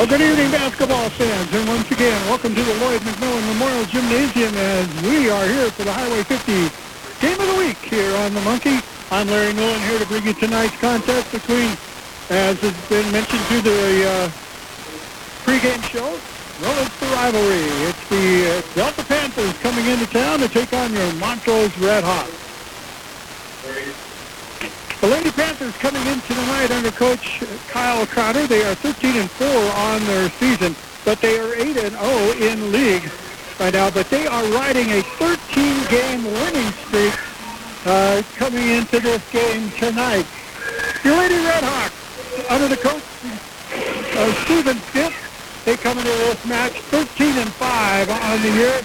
Well, good evening, basketball fans, and once again, welcome to the Lloyd McMillan Memorial Gymnasium as we are here for the Highway 50 Game of the Week here on the Monkey. I'm Larry Millen here to bring you tonight's contest between, as has been mentioned through the uh, pregame show, well, it's the rivalry. It's the uh, Delta Panthers coming into town to take on your Montrose Red Hawks. The Lady Panthers coming in tonight under Coach Kyle Crowder. They are 13 and 4 on their season, but they are 8 and 0 in league right now. But they are riding a 13-game winning streak uh, coming into this game tonight. Your Lady Redhawks under the coach of Stephen Stiff. They come into this match 13 and 5 on the year,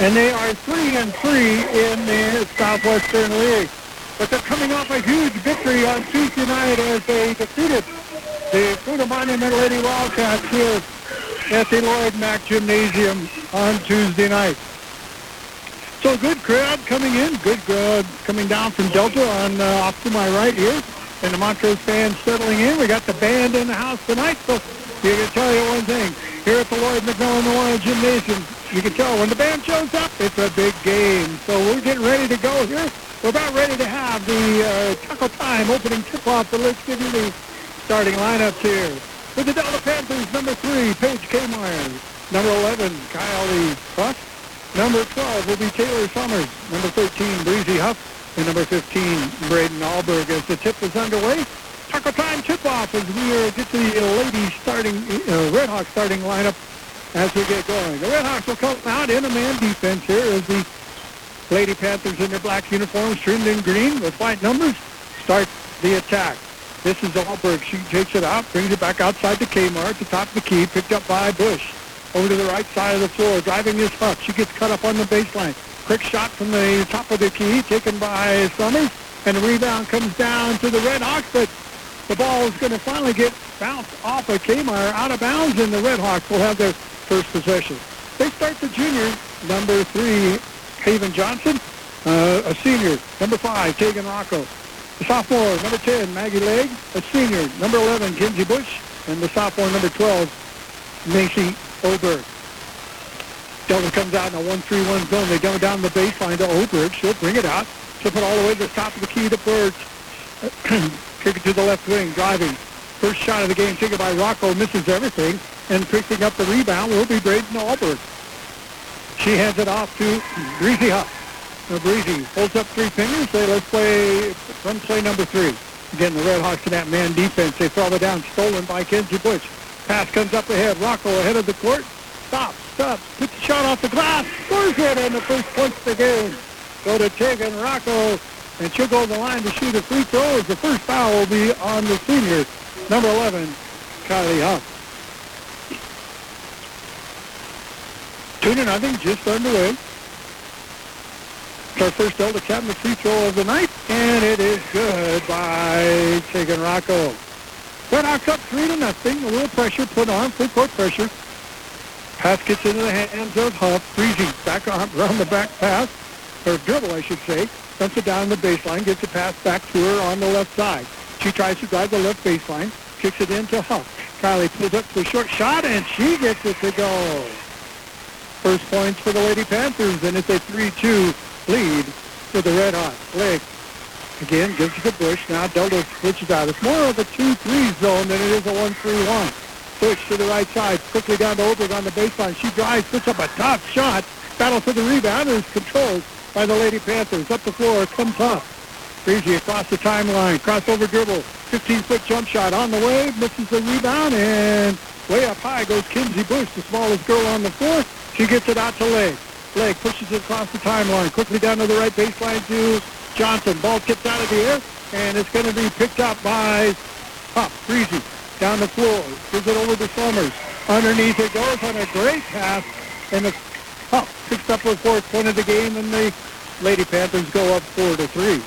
and they are 3 and 3 in the Southwestern League but they're coming off a huge victory on Tuesday night as they defeated the Freedom Monument Lady Wildcats here at the Lloyd Mack Gymnasium on Tuesday night. So good crowd coming in, good crowd coming down from Delta on uh, off to my right here, and the Montrose fans settling in. We got the band in the house tonight, so you can tell you one thing. Here at the Lloyd McMillan Memorial Gymnasium, you can tell when the band shows up, it's a big game. So we're getting ready to go here. We're about ready to have the uh, Taco Time opening tip-off, but let's give you the starting lineups here. For the Delta Panthers, number three, Paige Kmire. Number 11, Kylie Huff. Number 12 will be Taylor Summers. Number 13, Breezy Huff. And number 15, Braden Alberg. As the tip is underway, Taco Time tip-off as we are, get the ladies starting, uh, Red Hawks starting lineup as we get going. The Red Hawks will come out in a man defense here as the Lady Panthers in their black uniforms, trimmed in green with white numbers, start the attack. This is Alberg. She takes it out, brings it back outside the Kmart, the top of the key, picked up by Bush. Over to the right side of the floor, driving this Huff. She gets cut up on the baseline. Quick shot from the top of the key, taken by Summers, and the rebound comes down to the Red Hawks, but the ball is going to finally get bounced off of Kmire out of bounds, and the Red Hawks will have their first possession. They start the junior, number three, Haven Johnson, uh, a senior. Number five, Tegan Rocco. The sophomore, number 10, Maggie Legg, a senior. Number 11, Kinsey Bush, and the sophomore, number 12, Macy Oberg. Delta comes out in a 1-3-1 zone. They go down the baseline to Oberg. She'll bring it out. She'll put all the way to the top of the key to Bush. Kick it to the left wing, driving. First shot of the game taken by Rocco, misses everything, and picking up the rebound will be Braden Alberg. She hands it off to Breezy Huff. Now Breezy holds up three fingers. Say, let's play, run play number three. Again, the Red Hawks in that man defense. They throw it down, stolen by Kenzie Bush. Pass comes up ahead. Rocco ahead of the court. Stops, stops, puts the shot off the glass. Scores it, and the first points of the game go to Tegan Rocco. And she'll go to the line to shoot a free throw as the first foul will be on the senior, number 11, Kylie Huff. Two to nothing, just underway. It's our first Delta Cabinet free throw of the night, and it is good by Tegan Rocco. Red Hawks up three to nothing. A little pressure put on, full court pressure. Pass gets into the hands of Huff. Breezy back on, around the back pass, or dribble, I should say. Dumps it down the baseline, gets the pass back to her on the left side. She tries to drive the left baseline, kicks it into Huff. Kylie pulls up for a short shot, and she gets it to go. First points for the Lady Panthers, and it's a 3-2 lead for the Red Hot. Blake again gives it to Bush. Now Delta switches out. It's more of a 2-3 zone than it is a 1-3-1. Bush to the right side, quickly down to Oberg on the baseline. She drives, puts up a tough shot. Battle for the rebound is controlled by the Lady Panthers. Up the floor, comes Huff. Breezy across the timeline, crossover dribble, 15-foot jump shot on the way, misses the rebound, and way up high goes Kinsey Bush, the smallest girl on the floor. She gets it out to Legg. Legg pushes it across the timeline. Quickly down to the right baseline to Johnson. Ball tipped out of the air, and it's going to be picked up by Huff. Breezy down the floor. Gives it over to Summers. Underneath it goes on a great pass, and the Huff picks up her fourth point of the game, and the Lady Panthers go up four to three.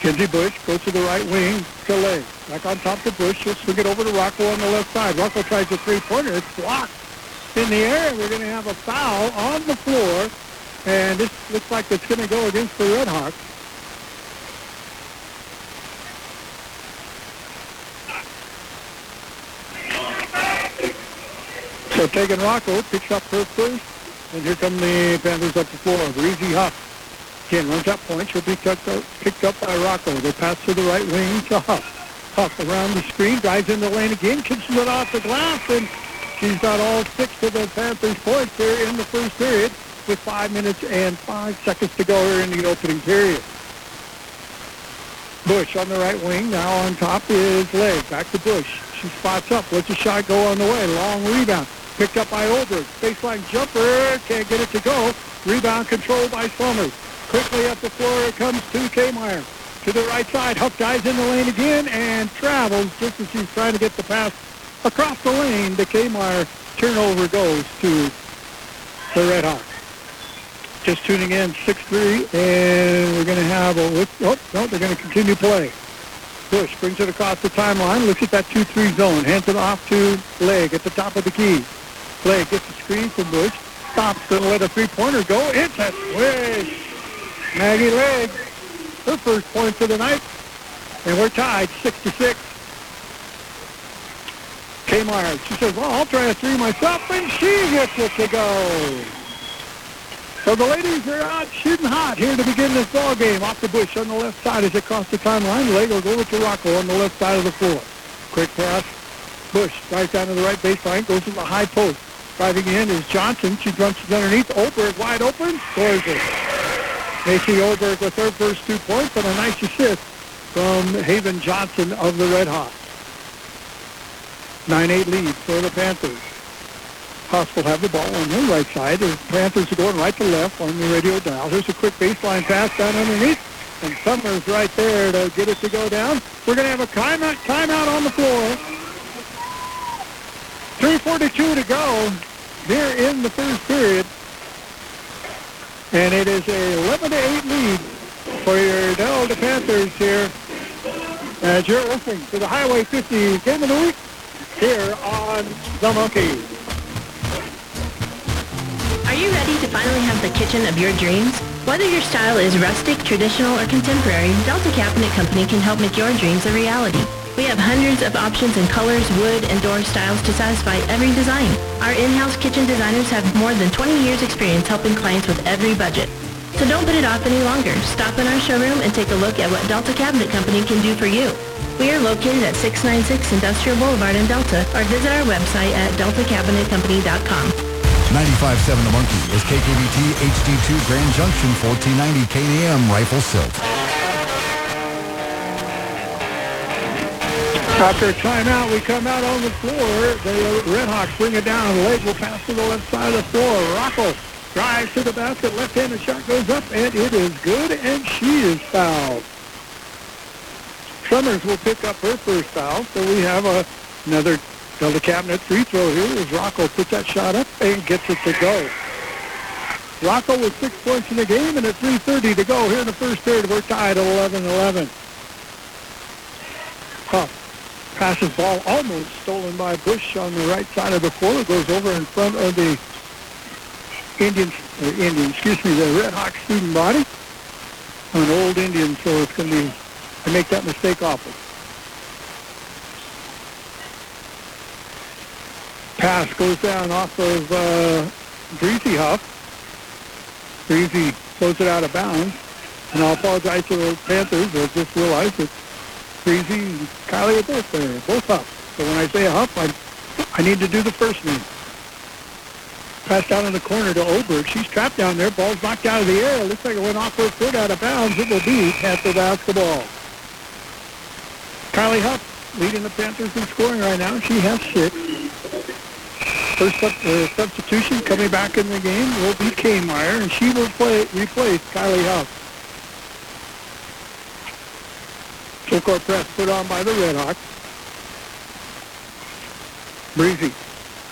Kinsey Bush goes to the right wing to Legg. Back on top to Bush. He'll swing it over to Rocco on the left side. Rocco tries a three-pointer. It's blocked in the air, we're going to have a foul on the floor. And this looks like it's going to go against the Redhawks. So Tegan Rocco picks up her first, and here come the Panthers up the floor. Breezy Huff. Again, runs up points. She'll be picked up, picked up by Rocco. They pass to the right wing to Huff. Huff around the screen, drives in the lane again, kicks it off the glass, and she's got all six of the Panthers points here in the first period with five minutes and five seconds to go here in the opening period. Bush on the right wing. Now on top is Leg. Back to Bush. She spots up. Lets a shot go on the way. Long rebound. Picked up by Oberg. Baseline jumper. Can't get it to go. Rebound controlled by Summers. Quickly up the floor it comes to Kmeyer. To the right side. Huff dives in the lane again and travels just as she's trying to get the pass across the lane. The Kmeyer turnover goes to the Red Hawks just tuning in, 6-3, and we're going to have a, oh, no, they're going to continue play. Bush brings it across the timeline, looks at that 2-3 zone, hands it off to Leg at the top of the key. Leg gets the screen from Bush, stops, going to let a three-pointer go. It's a swish. Maggie Leg, her first point for the night, and we're tied 6-6. Kmeyer, she says, well, I'll try a three myself, and she gets it to go. So the ladies are out shooting hot here to begin this ball game. Off the bush on the left side as it crosses the timeline. Leg will go over to Rocco on the left side of the floor. Quick pass. Bush drives down to the right baseline, goes to the high post. Driving in is Johnson. She jumps underneath. Oberg wide open. Scores it. Macy Oberg with her first two points and a nice assist from Haven Johnson of the Red Hawks. 9-8 lead for the Panthers. Huff will have the ball on the right side. The Panthers are going right to left on the radio dial. Here's a quick baseline pass down underneath. And Summers right there to get it to go down. We're going to have a timeout, timeout on the floor. 3.42 to go here in the first period. And it is a 11 to 8 lead for your Delta Panthers here as you're listening to the Highway 50 Game of the Week here on The Monkey. Are you ready to finally have the kitchen of your dreams? Whether your style is rustic, traditional, or contemporary, Delta Cabinet Company can help make your dreams a reality. We have hundreds of options in colors, wood, and door styles to satisfy every design. Our in-house kitchen designers have more than 20 years experience helping clients with every budget. So don't put it off any longer. Stop in our showroom and take a look at what Delta Cabinet Company can do for you. We are located at 696 Industrial Boulevard in Delta or visit our website at deltacabinetcompany.com. 95.7 The Monkey is KKBT HD2 Grand Junction 1490 KNAM Rifle Silt. After a timeout, we come out on the floor. The Redhawks bring it down. Leg will pass to the left side of the floor. Rocco drives to the basket. Left-handed shot goes up, and it is good, and she is fouled. Summers will pick up her first foul, so we have a, another Delta Cabinet free throw here as Rocco puts that shot up and gets it to go. Rocco with six points in the game, and at 3.30 to go here in the first period, we're tied at 11-11. Huff passes ball almost stolen by Bush on the right side of the. It goes over in front of the Indians, uh, Indian, excuse me, the Red Hawk student body. I'm an old Indian, so it's going to be, I make that mistake often. Pass goes down off of uh, Breezy Huff. Breezy throws it out of bounds. And I'll apologize to the Panthers. I just realized that Breezy and Kylie are both there, both Huff. So when I say Huff, I, I need to do the first name. Pass down in the corner to Oberg. She's trapped down there. Ball's knocked out of the air. Looks like it went off her foot out of bounds. It will be Panther basketball. Kylie Huff leading the Panthers in scoring right now. She has six. First sub, uh, substitution coming back in the game will be Kmeyer, and she will play replace Kylie Huff. Court press put on by the Red Hawks. Breezy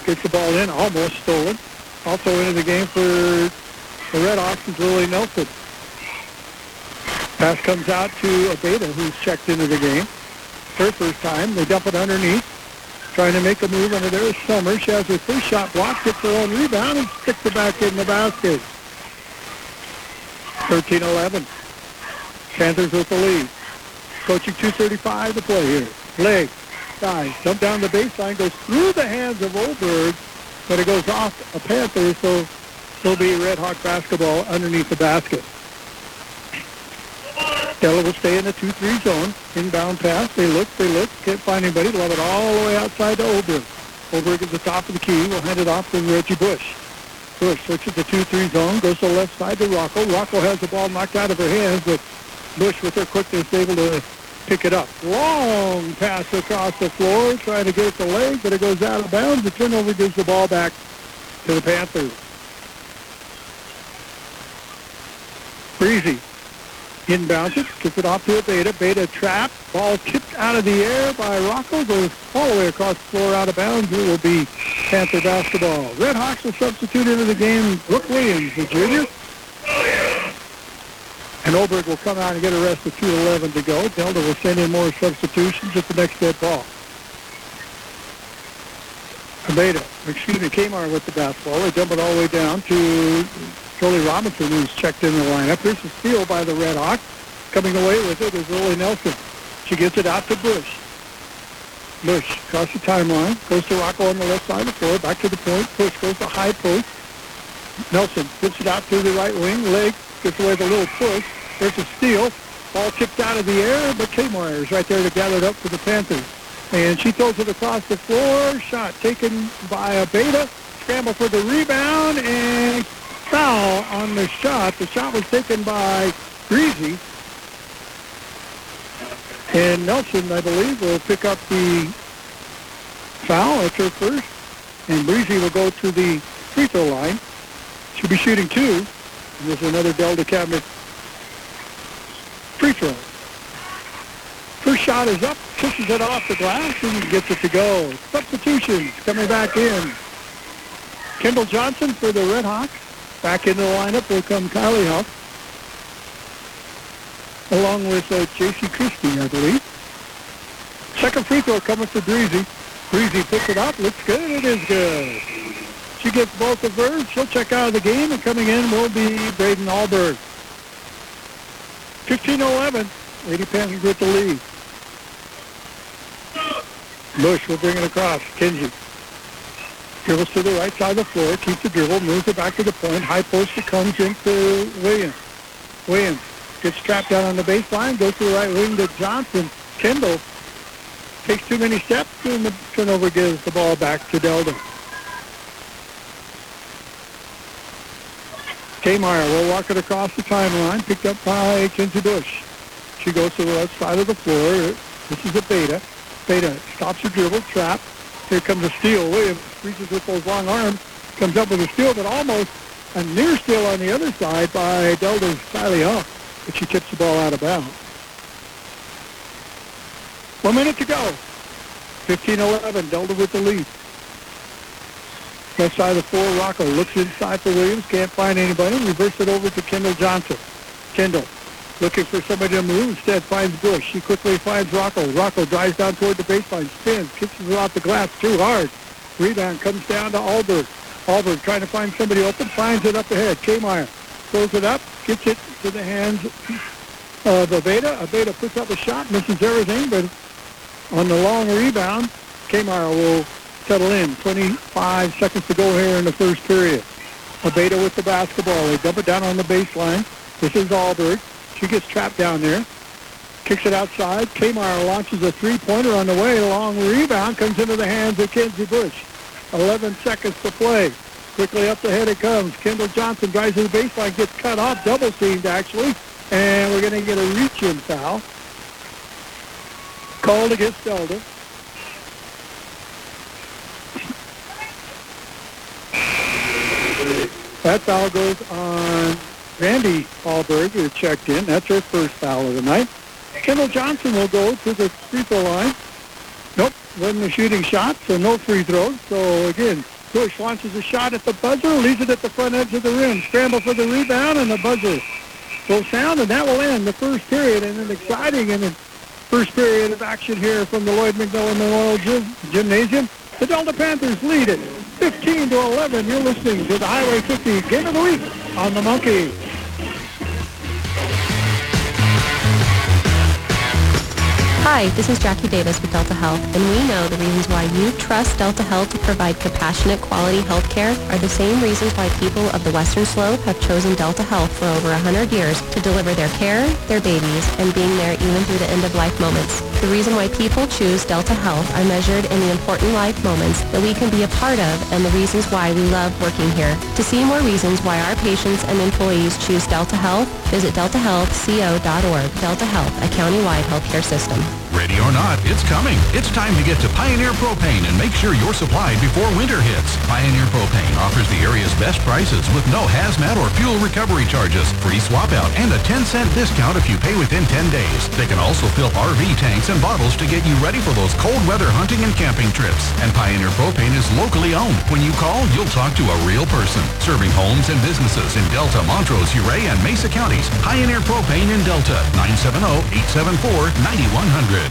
gets the ball in, almost stolen. Also into the game for the Red Hawks is Lily Nelson. Pass comes out to Abeda, who's checked into the game. Her first time. They dump it underneath. Trying to make a move under there is Summer. She has her first shot blocked, gets her own rebound, and sticks it back in the basket. 13-11. Panthers with the lead. Coaching 235 to play here. Leg, dive, jump down the baseline, goes through the hands of Oberg, but it goes off a Panther, so there'll be Red Hawk basketball underneath the basket. Delta will stay in the 2-3 zone. Inbound pass. They look, they look. Can't find anybody. Love it all the way outside to Oberg. Oberg at the top of the key. We'll hand it off to Reggie Bush. Bush switches the 2-3 zone. Goes to the left side to Rocco. Rocco has the ball knocked out of her hands, but Bush with her quickness able to pick it up. Long pass across the floor, trying to get it to leg, but it goes out of bounds. The turnover gives the ball back to the Panthers. Breezy inbounds it, gets it off to a Beta. Beta trap. Ball tipped out of the air by Rocco, goes all the way across the floor out of bounds. It will be Panther basketball. Red Hawks will substitute into the game Brooke Williams, the junior. And Oberg will come out and get a rest with 2.11 to go. Delta will send in more substitutions at the next dead ball. Beta, excuse me, Kmart with the basketball. They dump it all the way down to Jolie Robinson, who's checked in the lineup. Here's a steal by the Red Hawks. Coming away with it is Lily Nelson. She gets it out to Bush. Bush across the timeline, goes to Rocco on the left side of the floor, back to the point. Bush goes to high post. Nelson puts it out to the right wing. Leg gets away with a little push. There's a steal. Ball tipped out of the air, but Kmart is right there to gather it up for the Panthers. And she throws it across the floor. Shot taken by a Beta. Scramble for the rebound and foul on the shot. The shot was taken by Breezy. And Nelson, I believe, will pick up the foul. That's her first. And Breezy will go to the free throw line. She'll be shooting two. And there's another Delta Cabinet free throw. First shot is up, pushes it off the glass, and gets it to go. Substitutions coming back in. Kendall Johnson for the Red Hawks. Back in the lineup will come Kylie Huff, along with uh, J.C. Christie, I believe. Second free throw coming for Breezy. Breezy picks it up. Looks good. It is good. Gets both of hers. She'll check out of the game, and coming in will be Braden Alberg. 15-11. Lady Panthers with the lead. Bush will bring it across. Kinsey dribbles to the right side of the floor, keeps the dribble, moves it back to the point. High post it comes into Williams. Williams gets trapped down on the baseline, goes to the right wing to Johnson. Kendall takes too many steps, and the turnover gives the ball back to Delta. Kmeyer will walk it across the timeline, picked up by Kinsey Bush. She goes to the left side of the floor. This is a Beta. Beta stops her dribble, trap. Here comes a steal. Williams reaches with those long arms, comes up with a steal, but almost a near steal on the other side by Delta's Kylie Huff, but she tips the ball out of bounds. One minute to go. 15-11, Delta with the lead. Left side of the floor, Rocco looks inside for Williams, can't find anybody, reverse it over to Kendall Johnson. Kendall looking for somebody to move, instead finds Bush. She quickly finds Rocco. Rocco drives down toward the baseline, spins, kicks it off the glass too hard. Rebound comes down to Alberg. Alberg trying to find somebody open, finds it up ahead. Kmeyer throws it up, gets it to the hands of Abeda. Abeda puts up a shot, misses everything, but on the long rebound, Kmeyer will settle in. 25 seconds to go here in the first period. Abeda with the basketball. They dump it down on the baseline. This is Alberg. She gets trapped down there. Kicks it outside. Kmeyer launches a three-pointer on the way. Long rebound comes into the hands of Kenzie Bush. 11 seconds to play. Quickly up the head it comes. Kendall Johnson drives to the baseline, gets cut off, double teamed actually, and we're going to get a reach-in foul. Called against Delta. That foul goes on Randy Alberg, who checked in. That's her first foul of the night. Kendall Johnson will go to the free throw line. Nope, wasn't shooting shot, so no free throws. So again, Bush launches a shot at the buzzer, leaves it at the front edge of the rim. Scramble for the rebound, and the buzzer will sound, and that will end the first period. And an exciting and first period of action here from the Lloyd McMillan Memorial Gym, Gymnasium. The Delta Panthers lead it 15 to 11. You're listening to the Highway 50 Game of the Week on the Monkey. Hi, this is Jackie Davis with Delta Health, and we know the reasons why you trust Delta Health to provide compassionate, quality health care are the same reasons why people of the Western Slope have chosen Delta Health for over 100 years to deliver their care, their babies, and being there even through the end-of-life moments. The reason why people choose Delta Health are measured in the important life moments that we can be a part of and the reasons why we love working here. To see more reasons why our patients and employees choose Delta Health, visit deltahealthco.org. Delta Health, a county-wide healthcare system. Ready or not, it's coming. It's time to get to Pioneer Propane and make sure you're supplied before winter hits. Pioneer Propane offers the area's best prices with no hazmat or fuel recovery charges, free swap out, and a 10 cent discount if you pay within 10 days. They can also fill RV tanks and bottles to get you ready for those cold weather hunting and camping trips. And Pioneer Propane is locally owned. When you call, you'll talk to a real person. Serving homes and businesses in Delta, Montrose, Ouray, and Mesa counties. Pioneer Propane in Delta, 970-874-9100.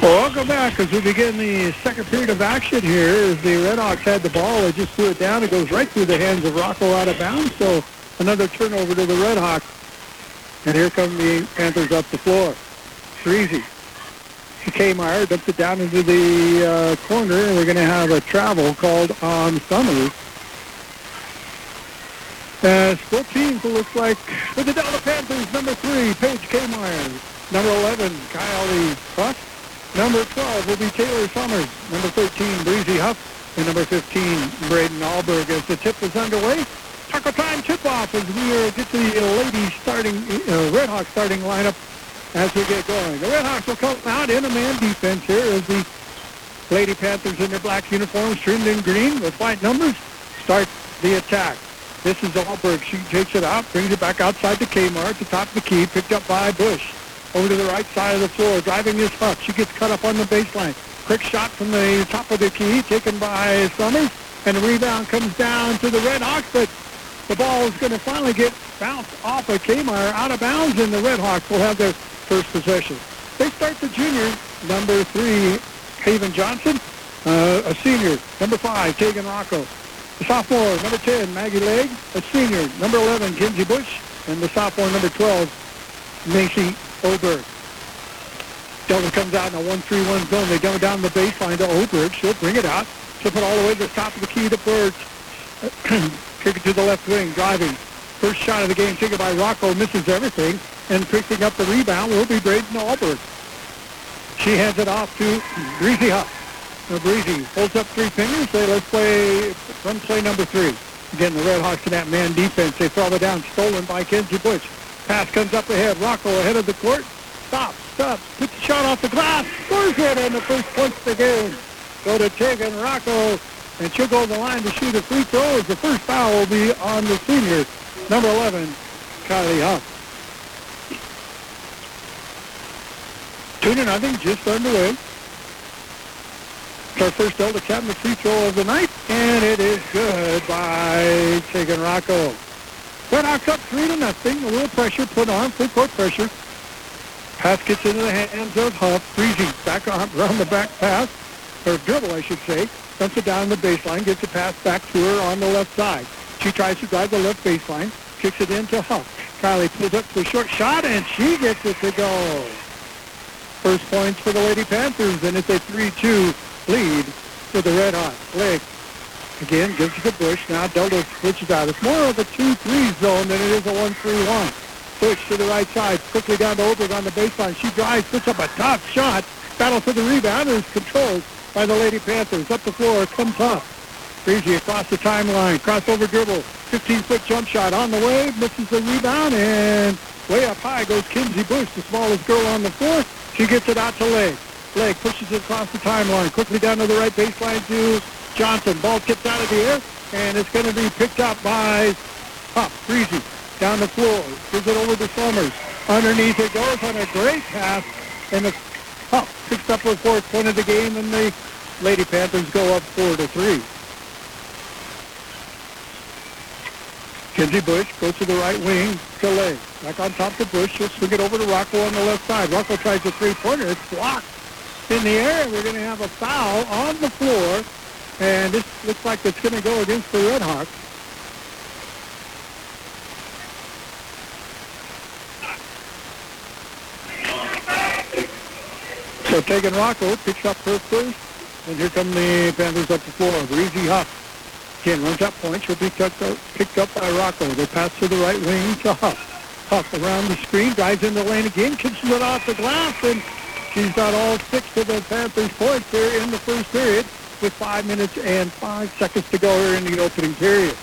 Welcome back as we begin the second period of action here. As the Red Redhawks had the ball, they just threw it down. It goes right through the hands of Rocco out of bounds. So another turnover to the Red Redhawks. And here come the Panthers up the floor. Breezy. Kmire dumps it down into the uh, corner, and we're going to have a travel called on Summers. As both teams it looks like for the Delta Panthers, number three, Paige Kmire. Number 11, Kylie Huff. Number 12 will be Taylor Summers. Number 13, Breezy Huff. And number 15, Braden Alberg. As the tip is underway, Taco Time tip-off as we uh, get to the ladies starting, uh, Red Hawks starting lineup as we get going. The Red Hawks will come out in a man defense here as the Lady Panthers in their black uniforms trimmed in green with white numbers start the attack. This is Alberg. She takes it out, brings it back outside the Kmart the top of the key, picked up by Bush over to the right side of the floor, driving this Huff. She gets cut up on the baseline. Quick shot from the top of the key, taken by Summers, and the rebound comes down to the Red Hawks, but the ball is going to finally get bounced off of Kmire out of bounds, and the Red Hawks will have their first possession. They start the junior, number three, Haven Johnson, uh, a senior, number five, Tegan Rocco. The sophomore, number 10, Maggie Legg, a senior, number 11, Kinsey Bush, and the sophomore, number 12, Macy Oberg. Delta comes out in a 1-3-1 zone. They go down the baseline to Oberg. She'll bring it out. She'll put all the way to the top of the key to Birds. Kick it to the left wing, driving. First shot of the game taken by Rocco, misses everything, and picking up the rebound will be Braden Alberg. She hands it off to Breezy Huff. Breezy holds up three fingers. Say, let's play, run play number three. Again, the Red Hawks in that man defense. They throw it down, stolen by Kenzie Bush. Pass comes up ahead. Rocco ahead of the court. Stop, stop. Puts the shot off the glass. Scores it in the first point of the game. Go to Tegan Rocco. And she'll go to the line to shoot a free throw as the first foul will be on the senior, number 11, Kylie Huff. Two to nothing, just underway. It's our first Delta Cabinet free throw of the night, and it is good by Tegan Rocco. Red Hawks up three to nothing. A little pressure put on, full court pressure. Pass gets into the hands of Huff. Breezy back on, around the back pass, or dribble, I should say. Dumps it down the baseline, gets the pass back to her on the left side. She tries to drive the left baseline, kicks it into Huff. Kylie pulls up for a short shot, and she gets it to go. First points for the Lady Panthers, and it's a 3-2 lead for the red hot Leg again gives it to Bush. Now Delta switches out. It's more of a 2-3 zone than it is a 1-3-1. Bush to the right side, quickly down to Oberg on the baseline. She drives, puts up a tough shot. Battle for the rebound is controlled by the Lady Panthers. Up the floor, comes Huff. Breezy across the timeline, crossover dribble, 15-foot jump shot on the way, misses the rebound, and way up high goes Kinsey Bush, the smallest girl on the floor. She gets it out to Leg. Leg pushes it across the timeline, quickly down to the right baseline to Johnson. Ball tipped out of the air, and it's going to be picked up by Huff. Breezy down the floor, gives it over to Summers. Underneath it goes on a great pass, and the Huff picks up her fourth point of the game, and the Lady Panthers go up four to three. Kinsey Bush goes to the right wing to. Back on top to Bush. She'll swing it over to Rocco on the left side. Rocco tries a three-pointer. It's blocked in the air, we're going to have a foul on the floor. And this looks like it's going to go against the Redhawks. So Tegan Rocco picks up her first, and here come the Panthers up the floor. Breezy Huff. Again, runs up points. will be picked up by Rocco. They pass to the right wing to Huff. Huff around the screen, drives in the lane again, kicks it off the glass, and she's got all six of the Panthers points here in the first period with five minutes and five seconds to go here in the opening period.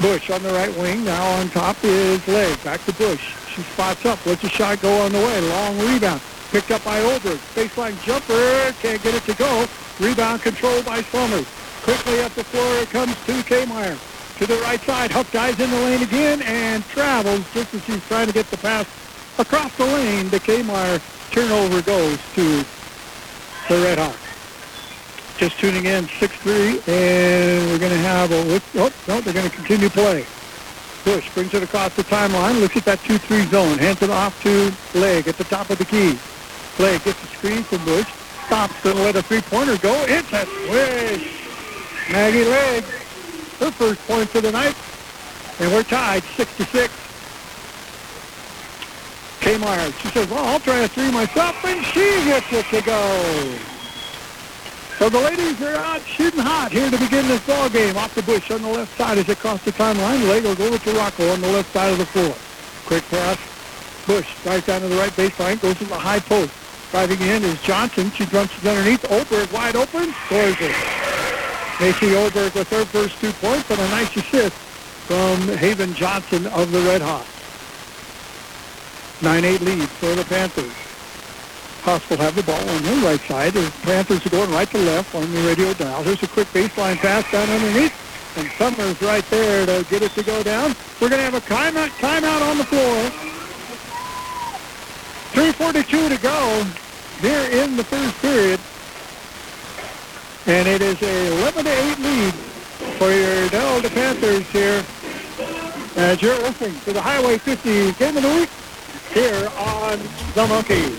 Bush on the right wing. Now on top is Leg. Back to Bush. She spots up. Lets a shot go on the way. Long rebound. Picked up by Oberg. Baseline jumper. Can't get it to go. Rebound controlled by Summers. Quickly up the floor it comes to Kmeyer. To the right side. Huff dives in the lane again and travels just as she's trying to get the pass across the lane. The Kmeyer turnover goes to the Red Hawks just tuning in, 6-3, and we're going to have a, oh, no, they're going to continue play. Bush brings it across the timeline, looks at that 2-3 zone, hands it off to Leg at the top of the key. Leg gets a screen from Bush, stops to let a three-pointer go. It's a swish. Maggie Leg, her first point for the night, and we're tied 6-6. Kmeyer, she says, well, I'll try a three myself, and she gets it to go. So the ladies are out shooting hot here to begin this ball game. Off the bush on the left side as it crosses the timeline. Leg will go over to Rocco on the left side of the floor. Quick pass. Bush drives down to the right baseline, goes to the high post. Driving in is Johnson. She jumps underneath. Oberg wide open. Scores it. Macy Oberg with her first two points and a nice assist from Haven Johnson of the Red Hawks. 9-8 lead for the Panthers. Huff will have the ball on the right side. The Panthers are going right to left on the radio dial. Here's a quick baseline pass down underneath. And Summers right there to get it to go down. We're going to have a timeout, timeout on the floor. 3.42 to go here in the first period. And it is a 11 to 8 lead for your Delta Panthers here as you're listening to the Highway 50 Game of the Week here on The Monkey.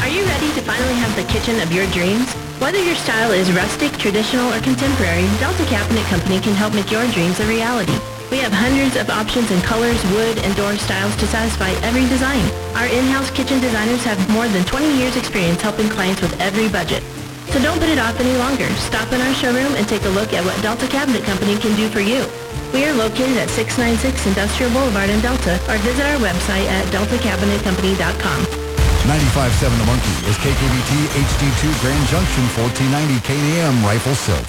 Are you ready to finally have the kitchen of your dreams? Whether your style is rustic, traditional, or contemporary, Delta Cabinet Company can help make your dreams a reality. We have hundreds of options in colors, wood, and door styles to satisfy every design. Our in-house kitchen designers have more than 20 years experience helping clients with every budget. So don't put it off any longer. Stop in our showroom and take a look at what Delta Cabinet Company can do for you. We are located at 696 Industrial Boulevard in Delta or visit our website at deltacabinetcompany.com. 95.7 The Monkey is KKBT HD2 Grand Junction 1490 KNAM Rifle Silt.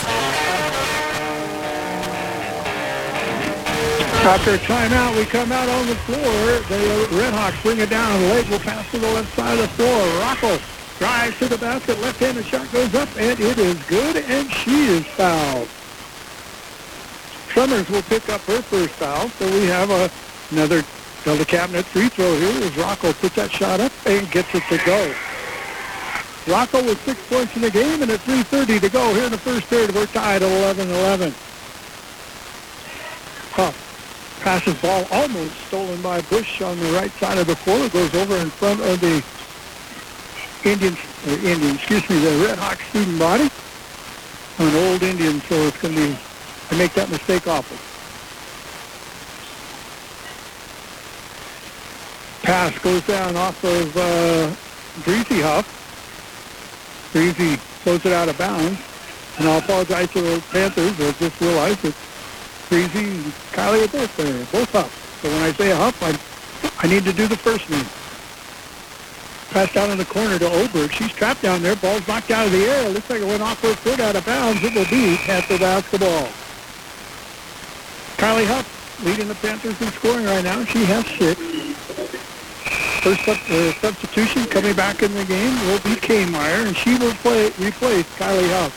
After a timeout, we come out on the floor. The Redhawks bring it down. Leg will pass to the left side of the floor. Rocco drives to the basket. Left-handed shot goes up, and it is good, and she is fouled. Summers will pick up her first foul, so we have a, another Delta Cabinet free throw here as Rocco puts that shot up and gets it to go. Rocco with six points in the game, and at 3.30 to go here in the first period, we're tied at 11-11. Huff passes ball almost stolen by Bush on the right side of the floor. It goes over in front of the Indian, uh, Indian, excuse me, the Red Hawk student body. I'm an old Indian, so it's going to be, I make that mistake often. Pass goes down off of uh, Breezy Huff. Breezy throws it out of bounds. And I'll apologize to the Panthers. I just realized that Breezy and Kylie are both there, both Huff. So when I say Huff, I, I need to do the first name. Pass down in the corner to Oberg. She's trapped down there. Ball's knocked out of the air. Looks like it went off her foot out of bounds. It will be Panther basketball. Kylie Huff leading the Panthers in scoring right now. She has six. First uh, substitution coming back in the game will be Kmeyer, and she will play replace Kylie Huff.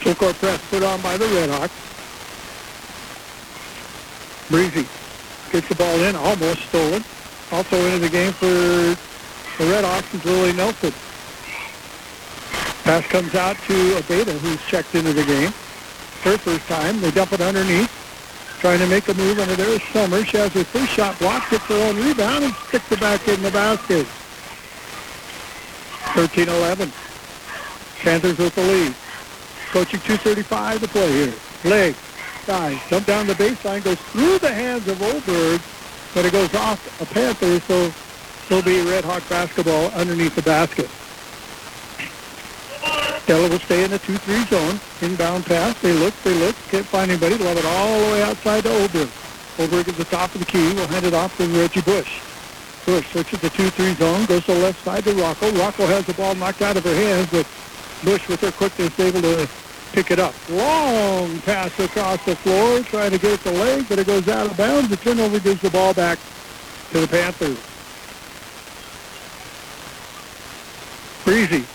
Full court press put on by the Red Hawks. Breezy gets the ball in, almost stolen. Also into the game for the Red Hawks is Lily Nelson. Pass comes out to Abeda, who's checked into the game. Her first time. They dump it underneath. Trying to make a move under there is Summer. She has her first shot blocked, gets her own rebound, and sticks it back in the basket. 13-11. Panthers with the lead. Coaching 235 to play here. Leg, dive, jump down the baseline, goes through the hands of Oberg, but it goes off a Panther, so there'll be Red Hawk basketball underneath the basket. Delta will stay in the 2-3 zone. Inbound pass. They look, they look. Can't find anybody. Love it all the way outside to Oberg. Oberg at the top of the key. We'll hand it off to Reggie Bush. Bush switches the 2-3 zone. Goes to the left side to Rocco. Rocco has the ball knocked out of her hands, but Bush with her quickness able to pick it up. Long pass across the floor, trying to get it to leg, but it goes out of bounds. The turnover gives the ball back to the Panthers. Breezy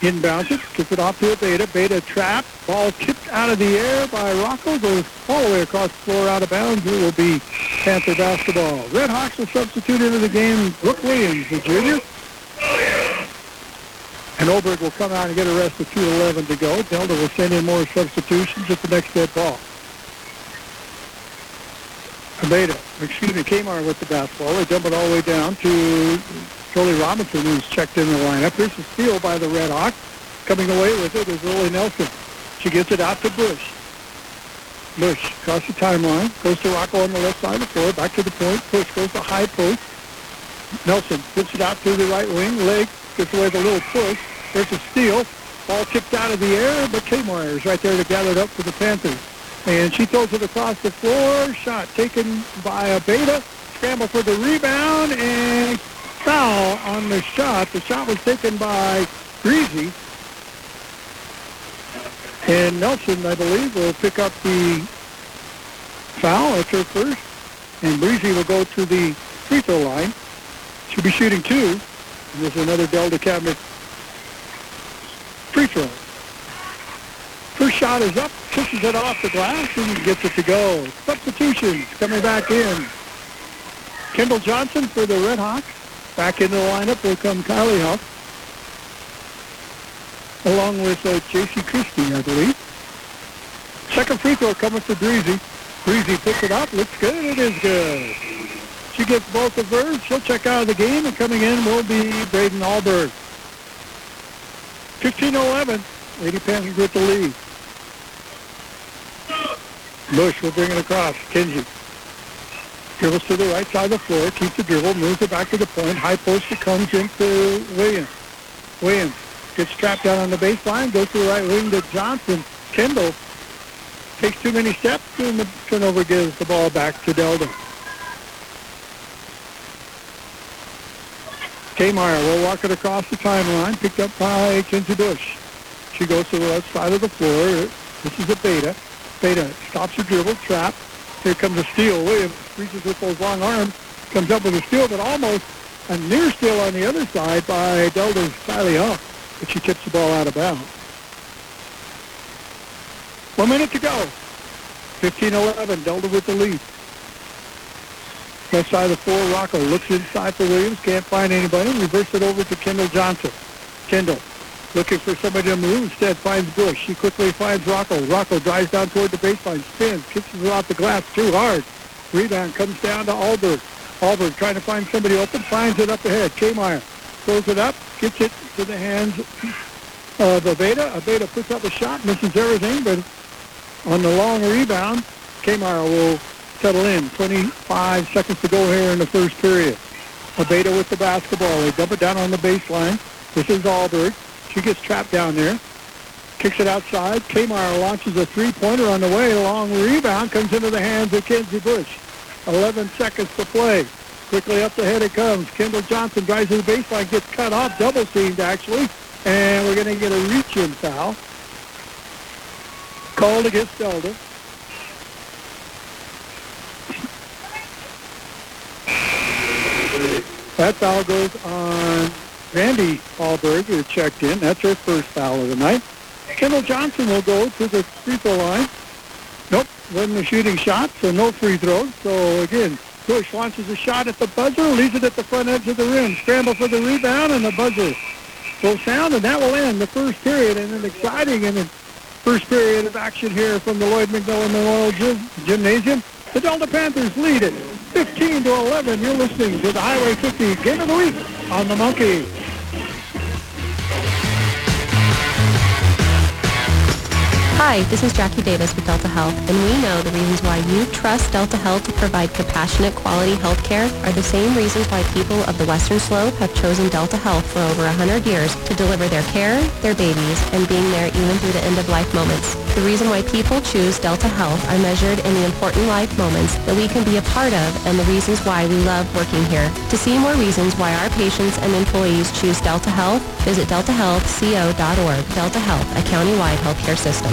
inbounds it, gets it off to a Beta. Beta trap. Ball tipped out of the air by Rocco, goes all the way across the floor out of bounds. It will be Panther basketball. Red Hawks will substitute into the game Brooke Williams, the junior. And Oberg will come out and get a rest with 2.11 to go. Delta will send in more substitutions at the next dead ball. Beta, excuse me, Kmart with the basketball. They dump it all the way down to Jolie Robinson, who's checked in the lineup. Here's a steal by the Red Hawks. Coming away with it is Lily Nelson. She gets it out to Bush. Bush across the timeline, goes to Rocco on the left side of the floor, back to the point. Bush goes to high post. Nelson puts it out to the right wing. Leg gets away with a little push. There's a steal. Ball tipped out of the air, but Kmart is right there to gather it up for the Panthers. And she throws it across the floor. Shot taken by a Beta. Scramble for the rebound and foul on the shot. The shot was taken by Breezy. And Nelson, I believe, will pick up the foul. That's her first. And Breezy will go to the free throw line. She'll be shooting two. And there's another Delta Cabinet free throw. First shot is up, pushes it off the glass, and gets it to go. Substitutions coming back in. Kendall Johnson for the Red Hawks. Back in the lineup will come Kylie Huff, along with uh, J.C. Christie, I believe. Second free throw coming for Breezy. Breezy picks it up. Looks good. It is good. She gets both of hers. She'll check out of the game, and coming in will be Braden Alberg. 15-11. Lady Panthers with the lead. Bush will bring it across. Kinsey dribbles to the right side of the floor, keeps the dribble, moves it back to the point. High post it comes into Williams. Williams gets trapped down on the baseline, goes to the right wing to Johnson. Kendall takes too many steps, and the turnover gives the ball back to Delta. Kmeyer will walk it across the timeline, picked up by Kinsey Bush. She goes to the left side of the floor. This is a Beta. Beta stops her dribble, trap. Here comes a steal. Williams reaches with those long arms, comes up with a steal, but almost a near steal on the other side by Delta's Kylie Huff, but she tips the ball out of bounds. One minute to go. 15-11, Delta with the lead. Left side of the floor, Rocco looks inside for Williams, can't find anybody, reverse it over to Kendall Johnson. Kendall looking for somebody to move, instead finds Bush. She quickly finds Rocco. Rocco drives down toward the baseline, spins, kicks it off the glass too hard. Rebound comes down to Alberg. Alberg trying to find somebody open, finds it up ahead. Kmeyer throws it up, gets it to the hands of Abeda. Abeda puts up a shot, misses everything, but on the long rebound, Kmeyer will settle in. 25 seconds to go here in the first period. Abeda with the basketball. They dump it down on the baseline. This is Alberg. She gets trapped down there. Kicks it outside. Kmeyer launches a three-pointer on the way. Long rebound comes into the hands of Kenzie Bush. 11 seconds to play. Quickly up the head it comes. Kendall Johnson drives to the baseline, gets cut off, double teamed actually, and we're going to get a reach-in foul. Called against Delta. That foul goes on Randy Alberg, who checked in. That's her first foul of the night. Kendall Johnson will go to the free throw line. Nope, wasn't shooting shot, so no free throws. So again, Bush launches a shot at the buzzer, leaves it at the front edge of the rim. Scramble for the rebound, and the buzzer will sound, and that will end the first period. And an exciting and first period of action here from the Lloyd McMillan Memorial Gym, Gymnasium. The Delta Panthers lead it 15 to 11. You're listening to the Highway 50 Game of the Week on the Monkey. Hi, this is Jackie Davis with Delta Health, and we know the reasons why you trust Delta Health to provide compassionate, quality health care are the same reasons why people of the Western Slope have chosen Delta Health for over 100 years to deliver their care, their babies, and being there even through the end-of-life moments. The reason why people choose Delta Health are measured in the important life moments that we can be a part of and the reasons why we love working here. To see more reasons why our patients and employees choose Delta Health, visit deltahealthco.org. Delta Health, a county-wide healthcare system.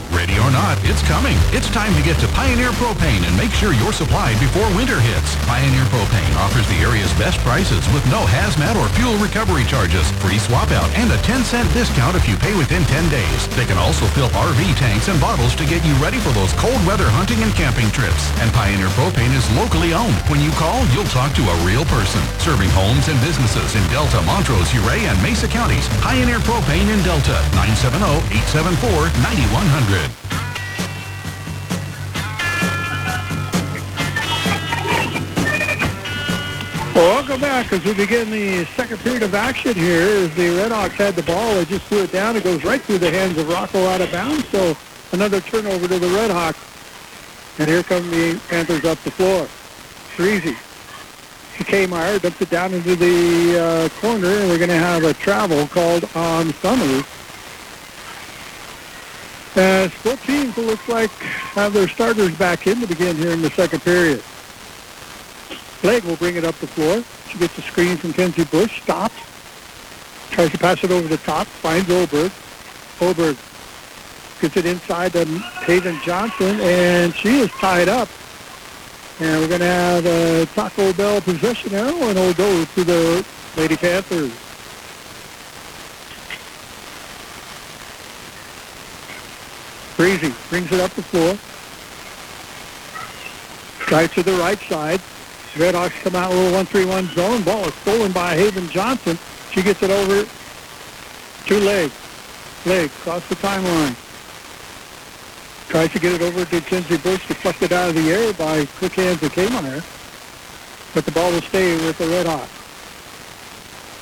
Ready or not, it's coming. It's time to get to Pioneer Propane and make sure you're supplied before winter hits. Pioneer Propane offers the area's best prices with no hazmat or fuel recovery charges, free swap out, and a 10 cent discount if you pay within 10 days. They can also fill RV tanks and bottles to get you ready for those cold weather hunting and camping trips. And Pioneer Propane is locally owned. When you call, you'll talk to a real person. Serving homes and businesses in Delta, Montrose, Ouray, and Mesa counties. Pioneer Propane in Delta, 970-874-9100. Welcome back as we begin the second period of action here. As the Red Redhawks had the ball, they just threw it down. It goes right through the hands of Rocco out of bounds. So another turnover to the Red Redhawks. And here come the Panthers up the floor. Breezy. Kmire dumps it down into the uh, corner, and we're going to have a travel called on Summers. As both teams, it looks like, have their starters back in to begin here in the second period. Legg will bring it up the floor. She gets a screen from Kenzie Bush, stops, tries to pass it over the top, finds Oberg. Oberg gets it inside to Hayden Johnson, and she is tied up. And we're going to have a Taco Bell possession arrow, and it'll go to the Lady Panthers. Breezy brings it up the floor. Drives to the right side. Redhawks come out a little 1-3-1 zone. Ball is stolen by Haven Johnson. She gets it over to Legg. Legg across the timeline. Tries to get it over to Kinsey Bush, deflected out of the air by quick hands that came on Kmire. But the ball will stay with the Redhawks.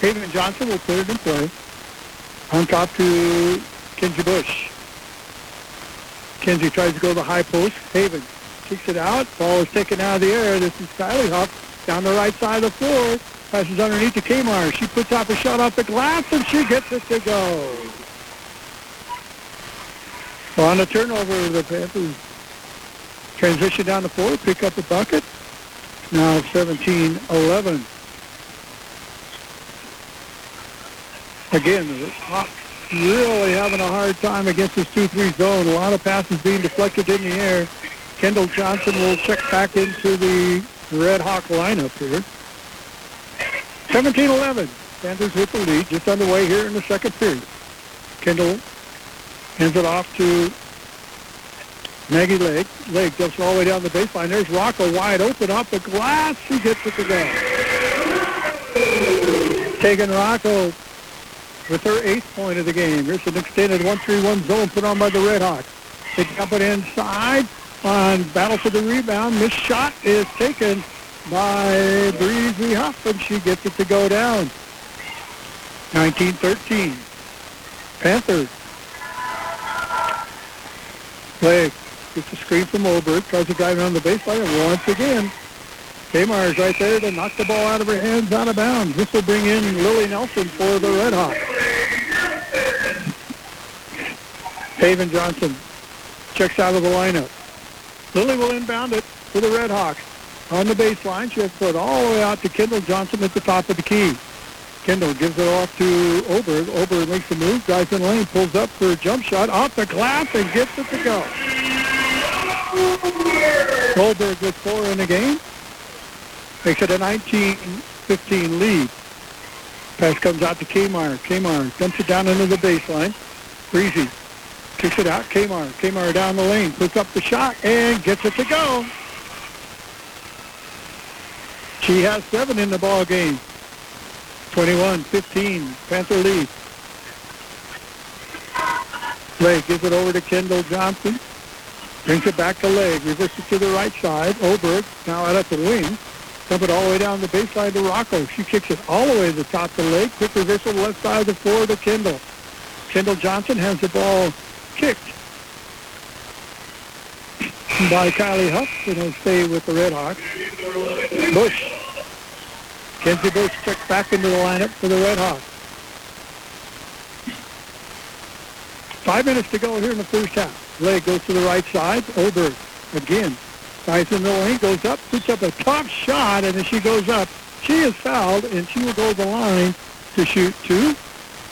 Haven Johnson will put it in play. On top to Kinsey Bush. Kinsey tries to go to the high post. Haven kicks it out. Ball is taken out of the air. This is Kylie Huff down the right side of the floor. Passes underneath to Kmire. She puts out a shot off the glass, and she gets it to go. Well, on the turnover, the Panthers transition down the floor, pick up the bucket. Now 17-11. Again, really having a hard time against this 2-3 zone. A lot of passes being deflected in the air. Kendall Johnson will check back into the Red Hawk lineup here. 17-11. Panthers with the lead, just underway here in the second period. Kendall hands it off to Maggie Lake. Lake jumps all the way down the baseline. There's Rocco wide open off the glass. She gets it to go. Tegan Rocco with her eighth point of the game. Here's an extended 1-3-1 zone put on by the Red Hawks. They dump it inside on battle for the rebound. This shot is taken by Breezy Huff, and she gets it to go down. 19-13. Panthers. Play. gets a screen from Oberg, tries to drive around the baseline, and once again, Kmire is right there to knock the ball out of her hands out of bounds. This will bring in Lily Nelson for the Red Hawks. Haven Johnson checks out of the lineup. Lily will inbound it for the Red Hawks. On the baseline, she has put all the way out to Kendall Johnson at the top of the key. Kendall gives it off to Oberg. Oberg makes the move, drives in lane, pulls up for a jump shot off the glass and gets it to go. Oberg with four in the game. Makes it a 19-15 lead. Pass comes out to Kmire. Kmire dumps it down into the baseline. Breezy kicks it out. Kmire. Kmire down the lane. Puts up the shot and gets it to go. She has seven in the ball game. 21-15. Panther lead. Leg gives it over to Kendall Johnson. Brings it back to Leg. Reverses to the right side. Oberg now out at the wing. Dump it all the way down the baseline to Rocco. She kicks it all the way to the top of the leg. Quick reversal left side of the floor to Kendall. Kendall Johnson has the ball kicked by Kylie Huff, he'll stay with the Red Hawks. Bush. Kenzie Bush checked back into the lineup for the Red Hawks. Five minutes to go here in the first half. Legg goes to the right side. Oberg again. Guys in the lane, goes up, puts up a top shot, and as she goes up, she is fouled, and she will go to the line to shoot two.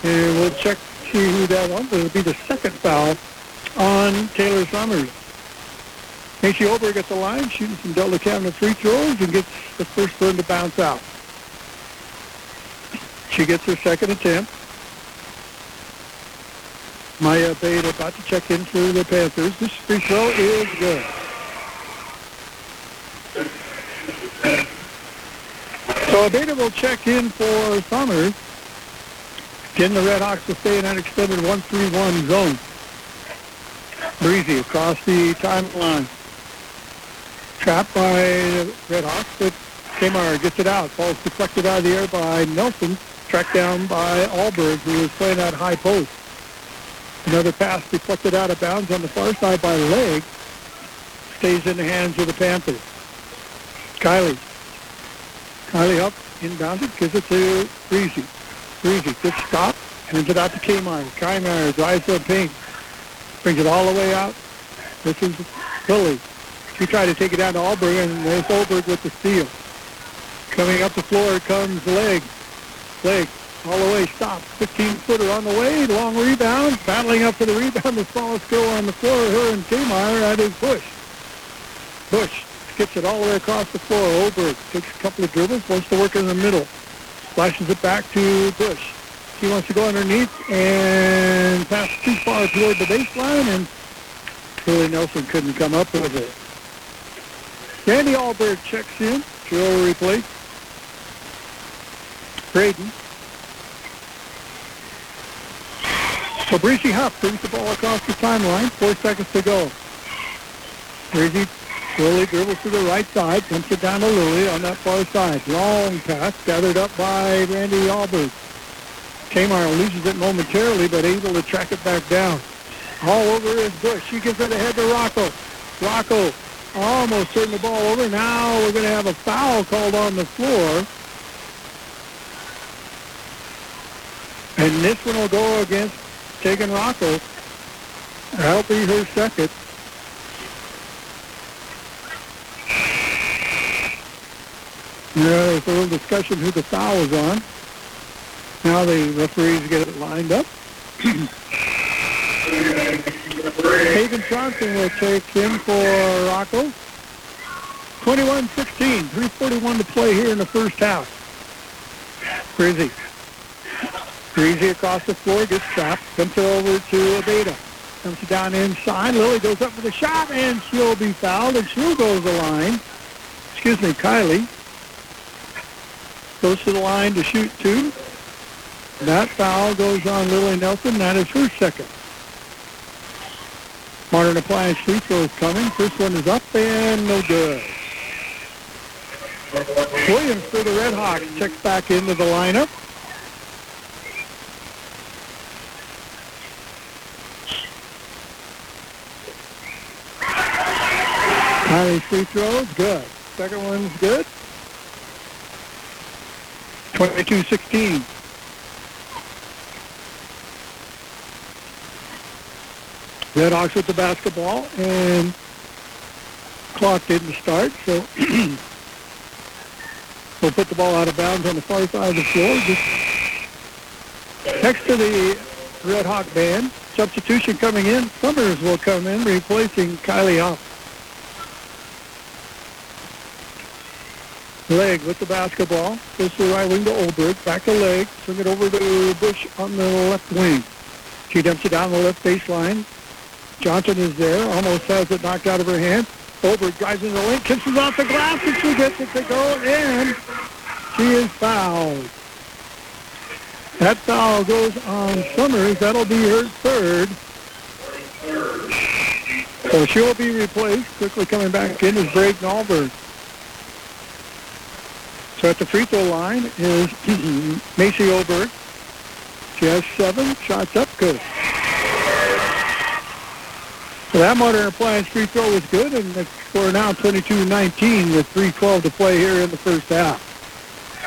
And we'll check, see who that it'll be the second foul on Taylor Summers. Casey Oberg at the line, shooting some Delta Cabinet free throws, and gets the first one to bounce out. She gets her second attempt. Maya Beta about to check in for the Panthers. This free throw is good. So Abeda will check in for Summers. Again, the Red Hawks will stay in that extended 1-3-1 zone. Breezy across the timeline. Trapped by the Red Hawks, but Kmire gets it out. Ball's deflected out of the air by Nelson. Tracked down by Alberg, who was playing that high post. Another pass deflected out of bounds on the far side by Leg. Stays in the hands of the Panthers. Kylie. Kylie up, inbounds it, gives it to Breezy. Breezy, good stop, hands it out to Kmire. Kmire drives the paint. Brings it all the way out. This is Lily. She tried to take it down to Alberg, and there's Alberg with the steal. Coming up the floor comes Leg. Leg all the way, stop. 15-footer on the way, long rebound. Battling up for the rebound, the smallest girl on the floor, her and Kmar, that is Bush. Bush gets it all the way across the floor. Oberg takes a couple of dribbles, wants to work in the middle. Flashes it back to Bush. She wants to go underneath and pass too far toward the baseline, and Lily Nelson couldn't come up with it. Randy Alberg checks in. She'll replace Braden. Breezy Huff brings the ball across the timeline. Four seconds to go. Breezy slowly dribbles to the right side, dumps it down to Lily on that far side. Long pass gathered up by Randy Alberg. Kmire loses it momentarily, but able to track it back down. All over is Bush. She gives it ahead to Rocco. Rocco almost turned the ball over. Now we're going to have a foul called on the floor. And this one will go against Tegan Rocco. That'll be her second. Yeah, there's a little discussion who the foul was on. Now the referees get it lined up. Haven Johnson will take him for Rocco. 21-16, 341 to play here in the first half. Breezy. Breezy across the floor, gets trapped, comes it over to Abeda. Comes it down inside. Lily goes up for the shot, and she'll be fouled, and she'll go to the line. Excuse me, Kylie. Goes to the line to shoot two. That foul goes on Lily Nelson. That is her second. Modern Appliance free throw is coming. First one is up and no good. Williams for the Red Hawks checks back into the lineup. Kylie's free throw good. Second one's good. 22-16. Red Hawks with the basketball, and clock didn't start, so we'll put the ball out of bounds on the far side of the floor. Just next to the Red Hawk band, substitution coming in. Summers will come in, replacing Kylie Huff. Leg with the basketball. Goes to the right wing to Oberg. Back to Leg. Swing it over to Bush on the left wing. She dumps it down the left baseline. Johnson is there. Almost has it knocked out of her hand. Oberg drives in the lane. Kisses off the glass and she gets it to go in. She is fouled. That foul goes on Summers. That'll be her third. So she'll be replaced. Quickly coming back in is Braden Alberg. So at the free throw line is Macy Oberg. She has seven shots up. Good. So that modern appliance free throw was good, and the score now 22-19 with 3.12 to play here in the first half.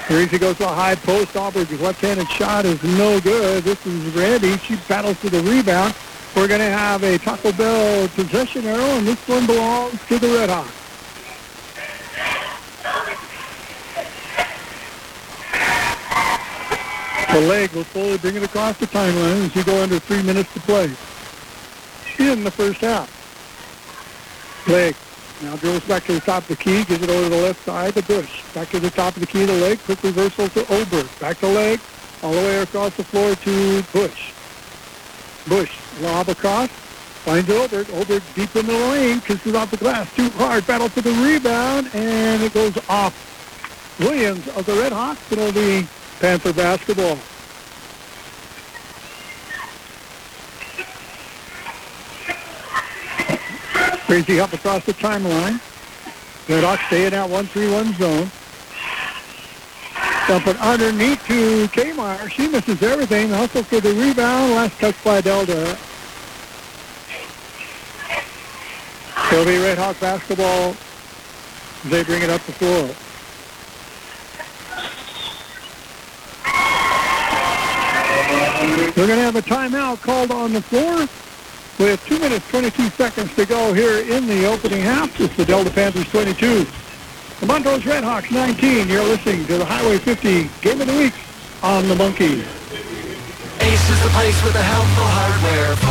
Here he goes to a high post. Auburn's left-handed shot is no good. This is Randy. She battles for the rebound. We're going to have a Taco Bell possession arrow, and this one belongs to the Red Hawks. The leg will slowly bring it across the timeline as you go under three minutes to play in the first half. Leg now dribbles back to the top of the key, gives it over to the left side to Bush. Back to the top of the key, the leg, quick reversal to Oberg. Back to leg, all the way across the floor to Bush. Bush, lob across, finds Oberg. Oberg deep in the lane, kisses off the glass, too hard, battle for the rebound, and it goes off. Williams of the Red Hawks, it'll be Panther basketball. Crazy up across the timeline. Red Hawks stay in that 1-3-1 zone. Dump it underneath to Kmire. She misses everything. Hustle for the rebound. Last touch by Delta. It'll be Red Hawk basketball. They bring it up the floor. We're going to have a timeout called on the floor with 2 minutes 22 seconds to go here in the opening half. It's the Delta Panthers 22. The Montrose Redhawks 19. You're listening to the Highway 50 Game of the Week on the Monkey. Ace is the place with the helpful hardware.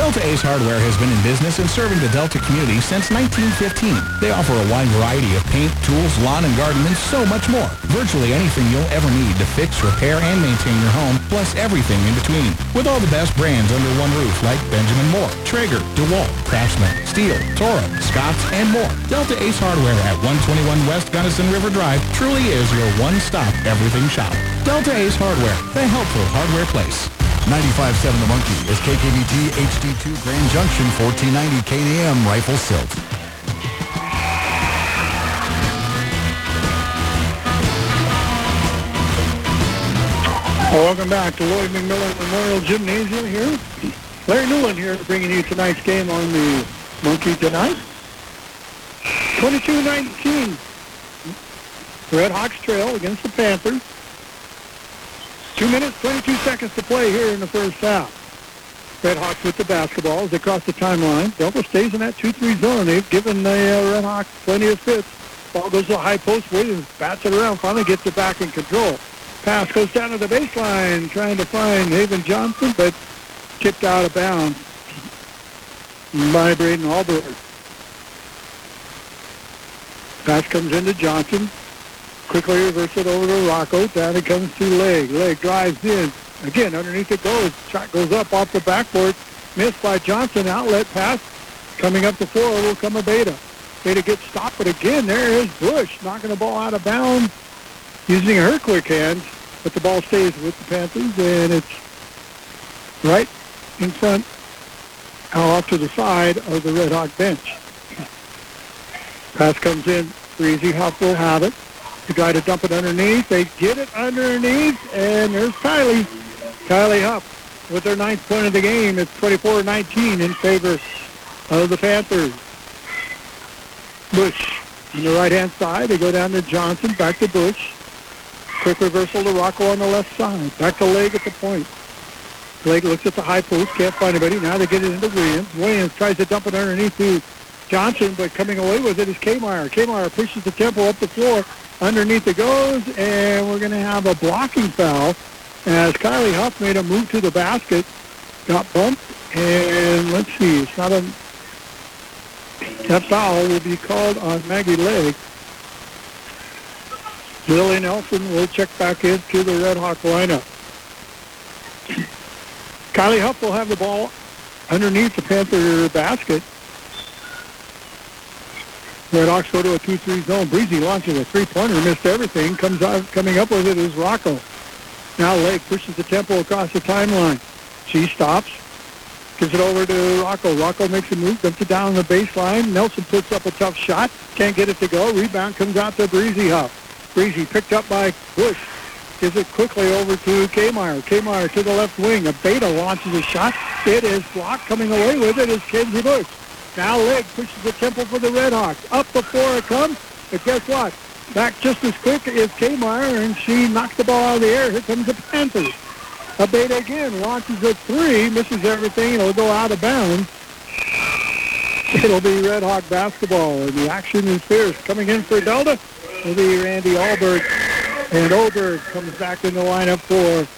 Delta Ace Hardware has been in business and serving the Delta community since 1915. They offer a wide variety of paint, tools, lawn and garden, and so much more. Virtually anything you'll ever need to fix, repair, and maintain your home, plus everything in between. With all the best brands under one roof like Benjamin Moore, Traeger, DeWalt, Craftsman, Stihl, Toro, Scotts, and more. Delta Ace Hardware at 121 West Gunnison River Drive truly is your one-stop everything shop. Delta Ace Hardware, the helpful hardware place. 95.7 The Monkey is KKVT HD2 Grand Junction 1490 KAM Rifle Silt. Welcome back to Lloyd McMillan Memorial Gymnasium here. Larry Newland here bringing you tonight's game on the Monkey tonight. 22-19. Red Hawks trail against the Panthers. Two minutes, 22 seconds to play here in the first half. Red Hawks with the basketball as they cross the timeline. Delta stays in that 2-3 zone. They've given the uh, Red Hawks plenty of fits. Ball goes to the high post. Williams bats it around, finally gets it back in control. Pass goes down to the baseline, trying to find Haven Johnson, but tipped out of bounds by Braden Alberg. Pass comes into Johnson. Quickly reverse it over to Rocco. Down it comes to Leg. Leg drives in. Again, underneath it goes. Shot goes up off the backboard. Missed by Johnson. Outlet pass. Coming up the floor will come a Beta. Beta gets stopped, but again, there is Bush knocking the ball out of bounds using her quick hands, but the ball stays with the Panthers, and it's right in front, off to the side of the Red Hawk bench. Pass comes in, Breezy Huff will have it. The guy to dump it underneath. They get it underneath, and there's Kylie. Kylie Huff with their ninth point of the game. It's 24-19 in favor of the Panthers. Bush on the right-hand side. They go down to Johnson, back to Bush. Quick reversal to Rocco on the left side. Back to Leg at the point. Leg looks at the high post, can't find anybody. Now they get it into Williams. Williams tries to dump it underneath to Johnson, but coming away with it is Kmire. Kmire pushes the tempo up the floor. Underneath it goes, and we're going to have a blocking foul as Kylie Huff made a move to the basket, got bumped, and let's see, it's not a, that foul will be called on Maggie Legg. Lily Nelson will check back into the Red Hawk lineup. Kylie Huff will have the ball underneath the Panther basket. Red Hawks go to a 2-3 zone. Breezy launches a three-pointer, missed everything. Comes out, coming up with it is Rocco. Now Lake pushes the tempo across the timeline. She stops, gives it over to Rocco. Rocco makes a move, dumps it down the baseline. Nelson puts up a tough shot, can't get it to go. Rebound comes out to Breezy Huff. Breezy picked up by Bush. Gives it quickly over to Kmire. Kmire to the left wing. Abeda launches a shot. It is blocked. Coming away with it is Kenzie Bush. Now Legg pushes the tempo for the Redhawks. Up before it comes. But guess what? Back just as quick is Kmire, and she knocks the ball out of the air. Here comes the Panthers. Abeda again launches a three, misses everything. It'll go out of bounds. It'll be Red Hawk basketball, and the action is fierce. Coming in for Delta will be Randy Alberg, and Oberg comes back in the lineup for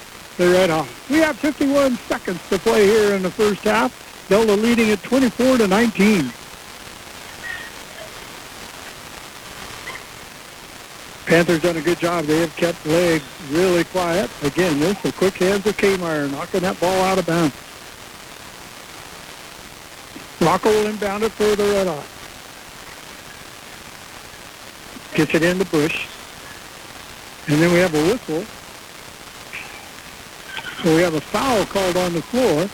the Red Hawks. We have 51 seconds to play here in the first half. Delta leading at 24 to 19. Panthers done a good job. They have kept legs really quiet. Again, this the quick hands of Kmire knocking that ball out of bounds. Rocco will inbound it for the Red. Gets it in the bush. And then we have a whistle. So we have a foul called on the floor.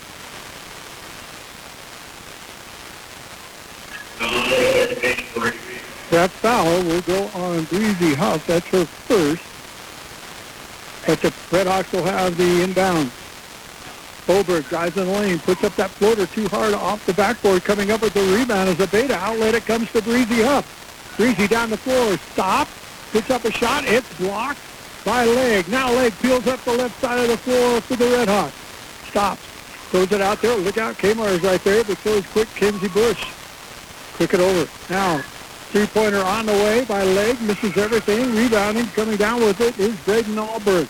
That foul will go on Breezy Huff. That's her first. But the Red Hawks will have the inbound. Oberg drives in the lane, puts up that floater too hard off the backboard, coming up with the rebound as a beta outlet. It comes to Breezy Huff. Breezy down the floor, stop, puts up a shot. It's blocked by Leg. Now Leg peels up the left side of the floor for the Red Hawks. Stops, throws it out there. Look out, Kmire is right there, but so quick Kinsey Bush. Quick it over. Now Three-pointer on the way by Legg, misses everything. Rebounding, coming down with it is Braden Alberg.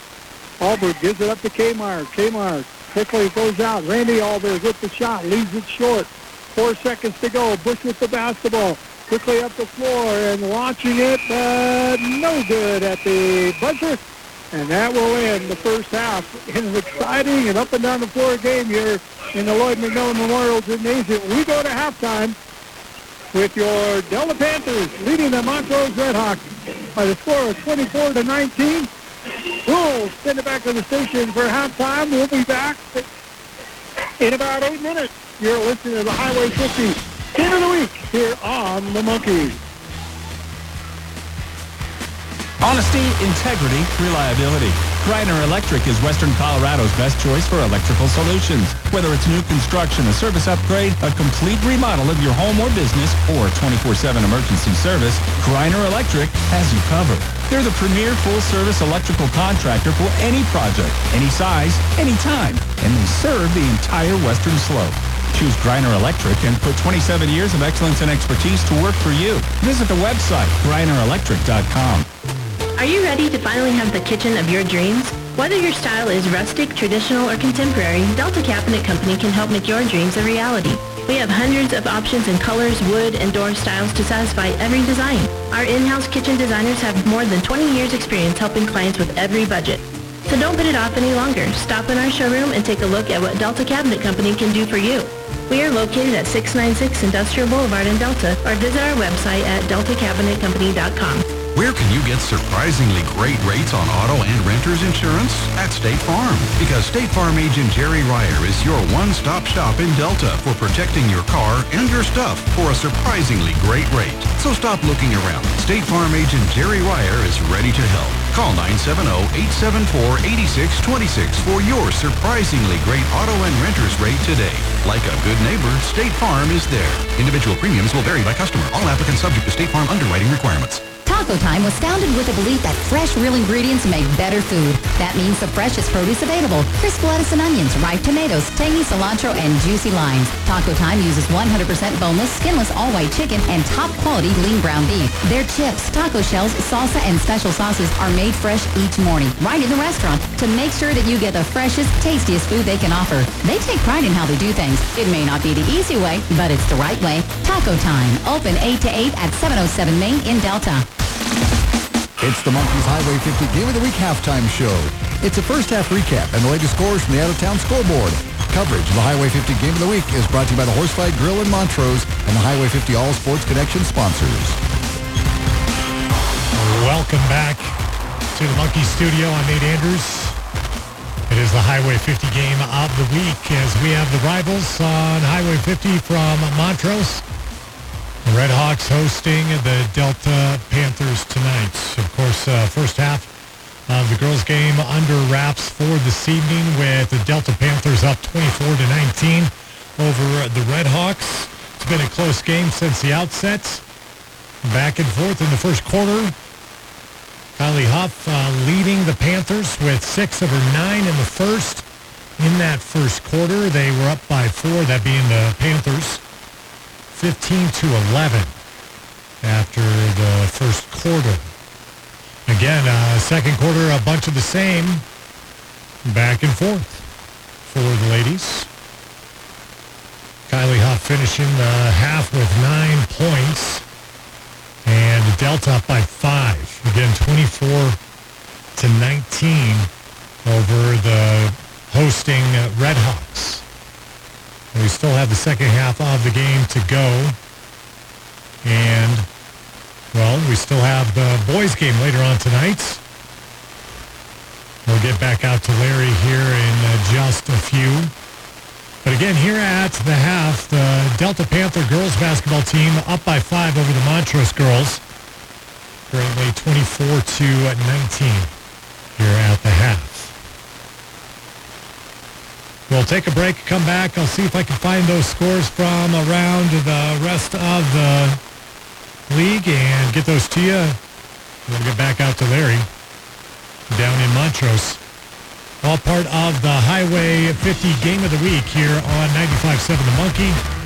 Alberg gives it up to Kmire. Kmire quickly goes out. Randy Alberg with the shot, leaves it short. Four seconds to go. Bush with the basketball. Quickly up the floor and launching it, but no good at the buzzer. And that will end the first half in an exciting and up and down the floor game here in the Lloyd McMillan Memorial Gymnasium. We go to halftime with your Delta Panthers leading the Montrose Redhawks by the score of 24 to 19. We'll send it back to the station for halftime. We'll be back in about eight minutes. You're listening to the Highway 50 Game of the Week here on The Monkey. Honesty, integrity, reliability. Greiner Electric is Western Colorado's best choice for electrical solutions. Whether it's new construction, a service upgrade, a complete remodel of your home or business, or 24-7 emergency service, Greiner Electric has you covered. They're the premier full-service electrical contractor for any project, any size, any time, and they serve the entire Western Slope. Choose Greiner Electric and put 27 years of excellence and expertise to work for you. Visit the website, greinerelectric.com. Are you ready to finally have the kitchen of your dreams? Whether your style is rustic, traditional, or contemporary, Delta Cabinet Company can help make your dreams a reality. We have hundreds of options in colors, wood, and door styles to satisfy every design. Our in-house kitchen designers have more than 20 years experience helping clients with every budget. So don't put it off any longer. Stop in our showroom and take a look at what Delta Cabinet Company can do for you. We are located at 696 Industrial Boulevard in Delta or visit our website at deltacabinetcompany.com. Where can you get surprisingly great rates on auto and renter's insurance? At State Farm. Because State Farm agent Jerry Ryer is your one-stop shop in Delta for protecting your car and your stuff for a surprisingly great rate. So stop looking around. State Farm agent Jerry Ryer is ready to help. Call 970-874-8626 for your surprisingly great auto and renter's rate today. Like a good neighbor, State Farm is there. Individual premiums will vary by customer. All applicants subject to State Farm underwriting requirements. Taco Time was founded with the belief that fresh, real ingredients make better food. That means the freshest produce available. Crisp lettuce and onions, ripe tomatoes, tangy cilantro, and juicy limes. Taco Time uses 100% boneless, skinless, all-white chicken and top-quality lean ground beef. Their chips, taco shells, salsa, and special sauces are made fresh each morning, right in the restaurant, to make sure that you get the freshest, tastiest food they can offer. They take pride in how they do things. It may not be the easy way, but it's the right way. Taco Time, open 8 to 8 at 707 Main in Delta. It's the Monkeys Highway 50 Game of the Week halftime show. It's a first half recap and the latest scores from the out-of-town scoreboard. Coverage of the Highway 50 Game of the Week is brought to you by the Horsefied Grill in Montrose and the Highway 50 All Sports Connection sponsors. Welcome back to the Monkey Studio. I'm Nate Andrews. It is the Highway 50 Game of the Week as we have the rivals on Highway 50 from Montrose. Red Hawks hosting the Delta Panthers tonight. Of course, uh, first half of the girls' game under wraps for this evening with the Delta Panthers up 24 to 19 over the Red Hawks. It's been a close game since the outset. Back and forth in the first quarter. Kylie Huff uh, leading the Panthers with six of her nine in the first. In that first quarter, they were up by four, that being the Panthers, 15 to 11 after the first quarter. Again, uh, second quarter, a bunch of the same, back and forth for the ladies. Kylie Huff finishing the half with nine points and Delta up by five. Again, 24 to 19 over the hosting Redhawks. We still have the second half of the game to go. And, well, we still have the boys game later on tonight. We'll get back out to Larry here in uh, just a few. But again, here at the half, the Delta Panther girls basketball team up by five over the Montrose girls. Currently 24 to 19 here at the half. We'll take a break, come back. I'll see if I can find those scores from around the rest of the league and get those to you. We'll get back out to Larry down in Montrose. All part of the Highway 50 Game of the Week here on 95.7 The Monkey.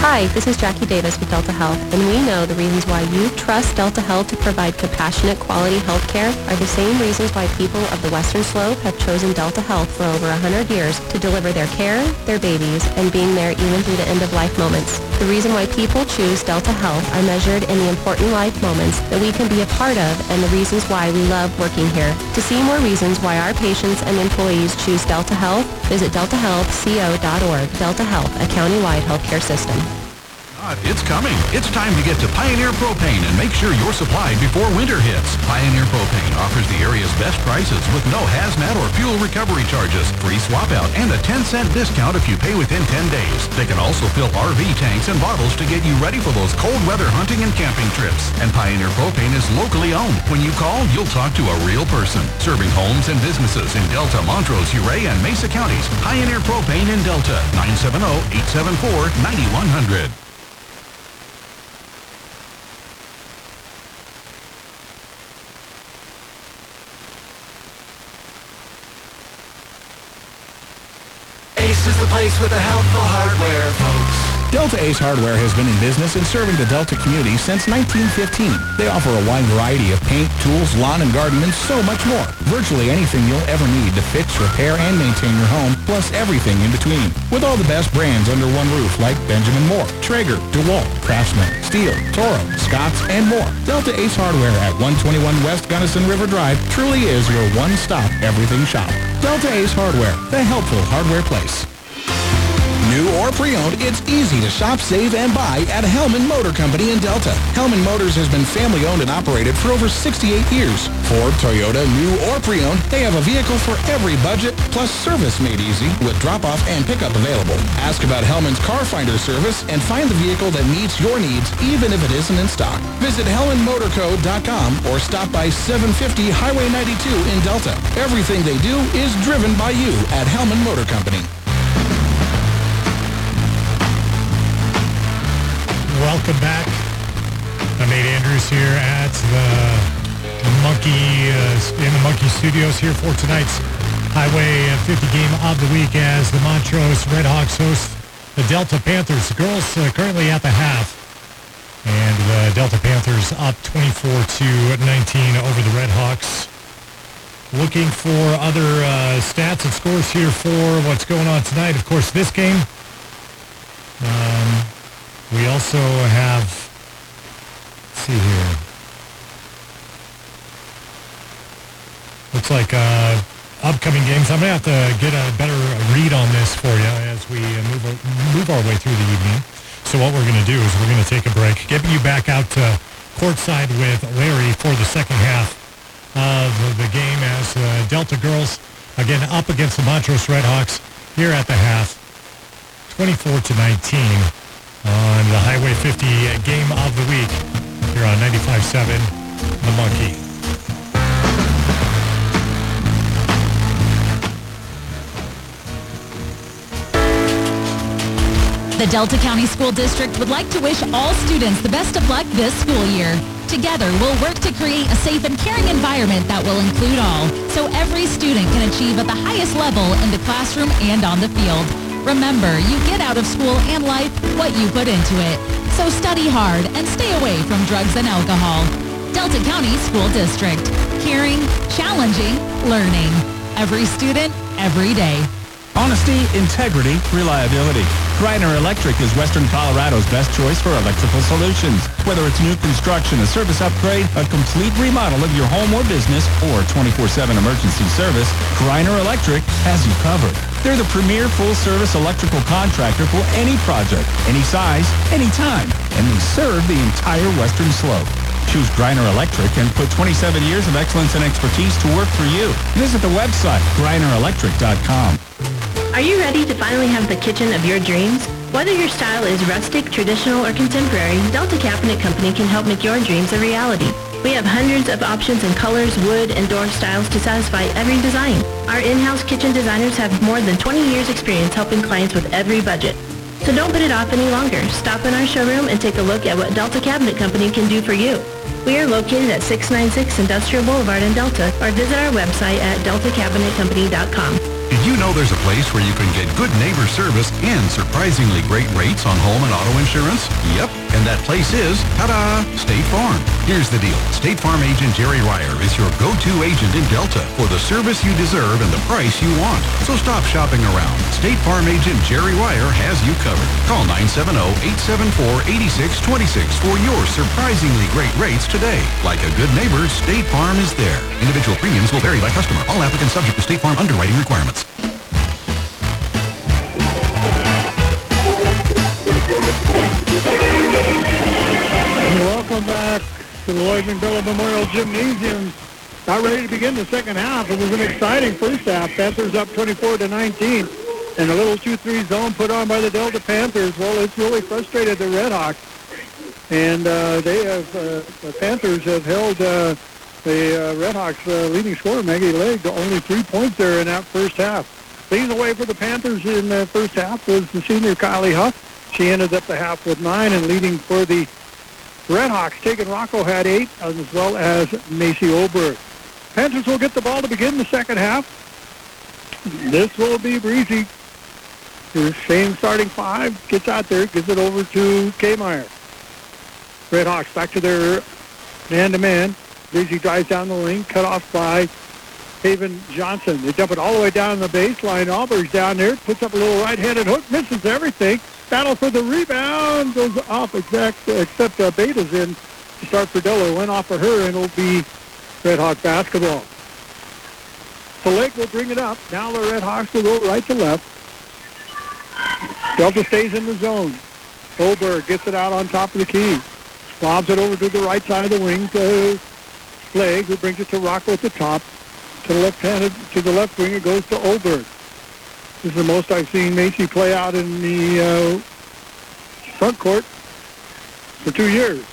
Hi, this is Jackie Davis with Delta Health, and we know the reasons why you trust Delta Health to provide compassionate, quality health care are the same reasons why people of the Western Slope have chosen Delta Health for over 100 years to deliver their care, their babies, and being there even through the end-of-life moments. The reason why people choose Delta Health are measured in the important life moments that we can be a part of and the reasons why we love working here. To see more reasons why our patients and employees choose Delta Health, visit deltahealthco.org. Delta Health, a county-wide healthcare system. It's coming. It's time to get to Pioneer Propane and make sure you're supplied before winter hits. Pioneer Propane offers the area's best prices with no hazmat or fuel recovery charges, free swap out, and a 10 cent discount if you pay within 10 days. They can also fill RV tanks and bottles to get you ready for those cold weather hunting and camping trips. And Pioneer Propane is locally owned. When you call, you'll talk to a real person. Serving homes and businesses in Delta, Montrose, Ouray, and Mesa counties. Pioneer Propane in Delta, 970-874-9100. Ace is the place with the helpful hardware, folks. Delta Ace Hardware has been in business and serving the Delta community since 1915. They offer a wide variety of paint, tools, lawn and garden, and so much more. Virtually anything you'll ever need to fix, repair, and maintain your home, plus everything in between. With all the best brands under one roof like Benjamin Moore, Traeger, DeWalt, Craftsman, Stihl, Toro, Scotts, and more. Delta Ace Hardware at 121 West Gunnison River Drive truly is your one-stop everything shop. Delta Ace Hardware, the helpful hardware place. New or pre-owned, it's easy to shop, save, and buy at Hellman Motor Company in Delta. Hellman Motors has been family-owned and operated for over 68 years. Ford, Toyota, new or pre-owned, they have a vehicle for every budget, plus service made easy with drop-off and pickup available. Ask about Hellman's Car Finder service and find the vehicle that meets your needs, even if it isn't in stock. Visit HellmanMotorCo.com or stop by 750 Highway 92 in Delta. Everything they do is driven by you at Hellman Motor Company. Welcome back. I'm Nate Andrews here at the Monkey uh, in the Monkey Studios here for tonight's Highway 50 game of the week as the Montrose Redhawks host the Delta Panthers. The girls uh, currently at the half, and the Delta Panthers up 24 to 19 over the Redhawks. Looking for other uh, stats and scores here for what's going on tonight. Of course, this game. Um, we also have, see here. Looks like uh, upcoming games. I'm going to have to get a better read on this for you as we uh, move, move our way through the evening. So what we're going to do is we're going to take a break, get you back out to courtside with Larry for the second half of the game as the Delta girls, again, up against the Montrose Redhawks here at the half, 24 to 19 on the Highway 50 game of the week here on 95.7 The Monkey. The Delta County School District would like to wish all students the best of luck this school year. Together, we'll work to create a safe and caring environment that will include all, so every student can achieve at the highest level in the classroom and on the field. Remember, you get out of school and life what you put into it. So study hard and stay away from drugs and alcohol. Delta County School District. Caring, challenging, learning. Every student, every day. Honesty, integrity, reliability. Greiner Electric is Western Colorado's best choice for electrical solutions. Whether it's new construction, a service upgrade, a complete remodel of your home or business, or 24-7 emergency service, Greiner Electric has you covered. They're the premier full-service electrical contractor for any project, any size, any time, and they serve the entire Western Slope. Choose Greiner Electric and put 27 years of excellence and expertise to work for you. Visit the website, greinerelectric.com. Are you ready to finally have the kitchen of your dreams? Whether your style is rustic, traditional, or contemporary, Delta Cabinet Company can help make your dreams a reality. We have hundreds of options in colors, wood, and door styles to satisfy every design. Our in-house kitchen designers have more than 20 years experience helping clients with every budget. So don't put it off any longer. Stop in our showroom and take a look at what Delta Cabinet Company can do for you. We are located at 696 Industrial Boulevard in Delta or visit our website at deltacabinetcompany.com. Did you know there's a place where you can get good neighbor service and surprisingly great rates on home and auto insurance? Yep, and that place is, ta-da, State Farm. Here's the deal. State Farm agent Jerry Ryer is your go-to agent in Delta for the service you deserve and the price you want. So stop shopping around. State Farm agent Jerry Ryer has you covered. Call 970-874-8626 for your surprisingly great rates today. Like a good neighbor, State Farm is there. Individual premiums will vary by customer. All applicants subject to State Farm underwriting requirements. To the Lloyd McMillan Memorial Gymnasium. Not ready to begin the second half. It was an exciting first half. Panthers up 24 to 19. And a little 2-3 zone put on by the Delta Panthers. Well, it's really frustrated the Redhawks. And uh, they have, uh, the Panthers have held uh, the uh, Redhawks uh, leading scorer, Maggie Legg, to only three points there in that first half. Leading the way for the Panthers in the first half was the senior Kylie Huff. She ended up the half with nine and leading for the Redhawks. Tegan Rocco had eight as well as Macy Oberg. Panthers will get the ball to begin the second half. This will be breezy. Same starting five gets out there, gives it over to Kmire. Redhawks back to their man-to-man. Breezy drives down the lane, cut off by Haven Johnson. They dump it all the way down the baseline. Oberg's down there, puts up a little right-handed hook, misses everything. Battle for the rebound goes off exact, except uh, Beta's in to start for Diller. Went off of her, and it'll be Red Hawk basketball. The Lake will bring it up. Now the Red Hawks will go right to left. Delta stays in the zone. Oberg gets it out on top of the key. Lobs it over to the right side of the wing to Legg, who brings it to Rocco at the top. To the left-handed, to the left wing, it goes to Oberg. This is the most I've seen Macy play out in the uh, front court for two years.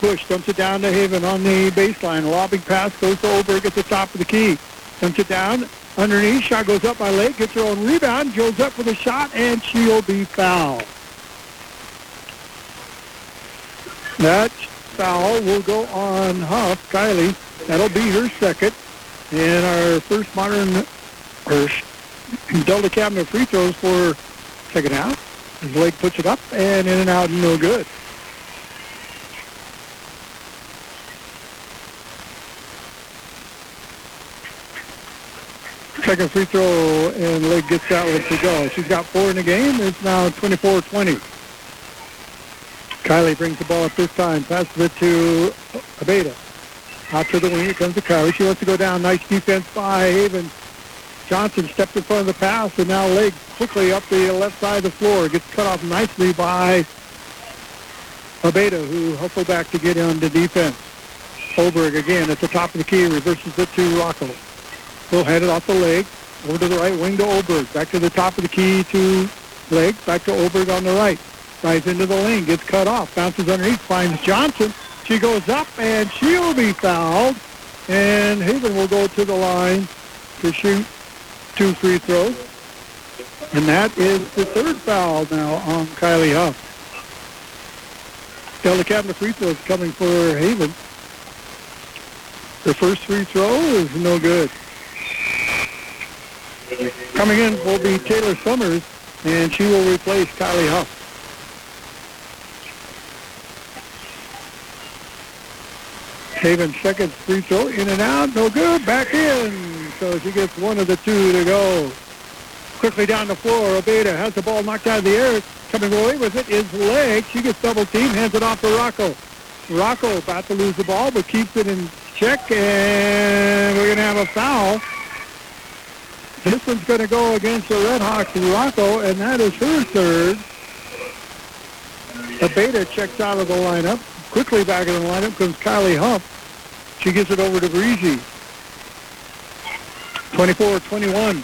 Bush dumps it down to Haven on the baseline. Lobbing pass goes to Oberg at the top of the key. Dumps it down underneath. Shot goes up by Lake. Gets her own rebound. Goes up for the shot, and she'll be fouled. That foul will go on Huff, Kylie. That'll be her second. And our first modern, or Delta Cabinet free throws for second half. As Lake puts it up and in and out, and no good. Second free throw, and Lake gets that one to go. She's got four in the game. It's now 24-20. Kylie brings the ball up this time. Passes it to Abeda. Out to the wing. It comes to Kylie. She wants to go down. Nice defense by Haven. Johnson stepped in front of the pass, and now Lake quickly up the left side of the floor. Gets cut off nicely by Abeda, who hustled back to get on the defense. Oberg again at the top of the key. Reverses it to Rocco. He'll hand it off the leg. Over to the right wing to Oberg. Back to the top of the key to Leg. Back to Oberg on the right. Drives into the lane. Gets cut off. Bounces underneath. Finds Johnson. She goes up, and she'll be fouled. And Haven will go to the line to shoot two free throws. And that is the third foul now on Kylie Huff. Delta Cabinet free throws coming for Haven. The first free throw is no good. Coming in will be Taylor Summers, and she will replace Kylie Huff. Haven's second free throw in and out, no good, back in. So she gets one of the two to go. Quickly down the floor, Abeda has the ball knocked out of the air. Coming away with it is Legg. She gets double team, hands it off to Rocco. Rocco about to lose the ball, but keeps it in check, and we're going to have a foul. This one's going to go against the Redhawks, Rocco, and that is her third. Abeda checks out of the lineup. Quickly back in the lineup comes Kylie Huff. She gives it over to Breezy. 24-21.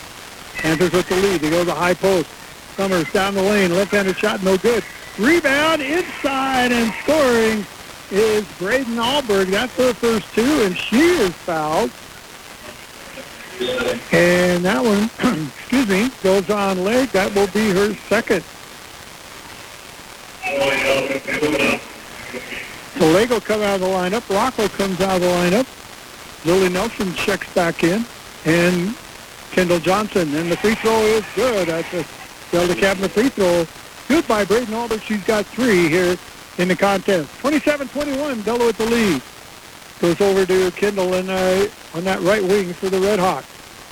Panthers with the lead. They go to the high post. Summers down the lane. Left-handed shot, no good. Rebound inside and scoring is Braden Alberg. That's her first two, and she is fouled. And that one, excuse me, goes on Legg. That will be her second. So Lego come out of the lineup. Rocco comes out of the lineup. Lily Nelson checks back in. And Kendall Johnson. And the free throw is good. That's a Delta Cabinet free throw. Good by Braden Alberg. She's got three here in the contest. 27-21, Delta with the lead. Goes over to Kendall and uh, on that right wing for the Red Hawks.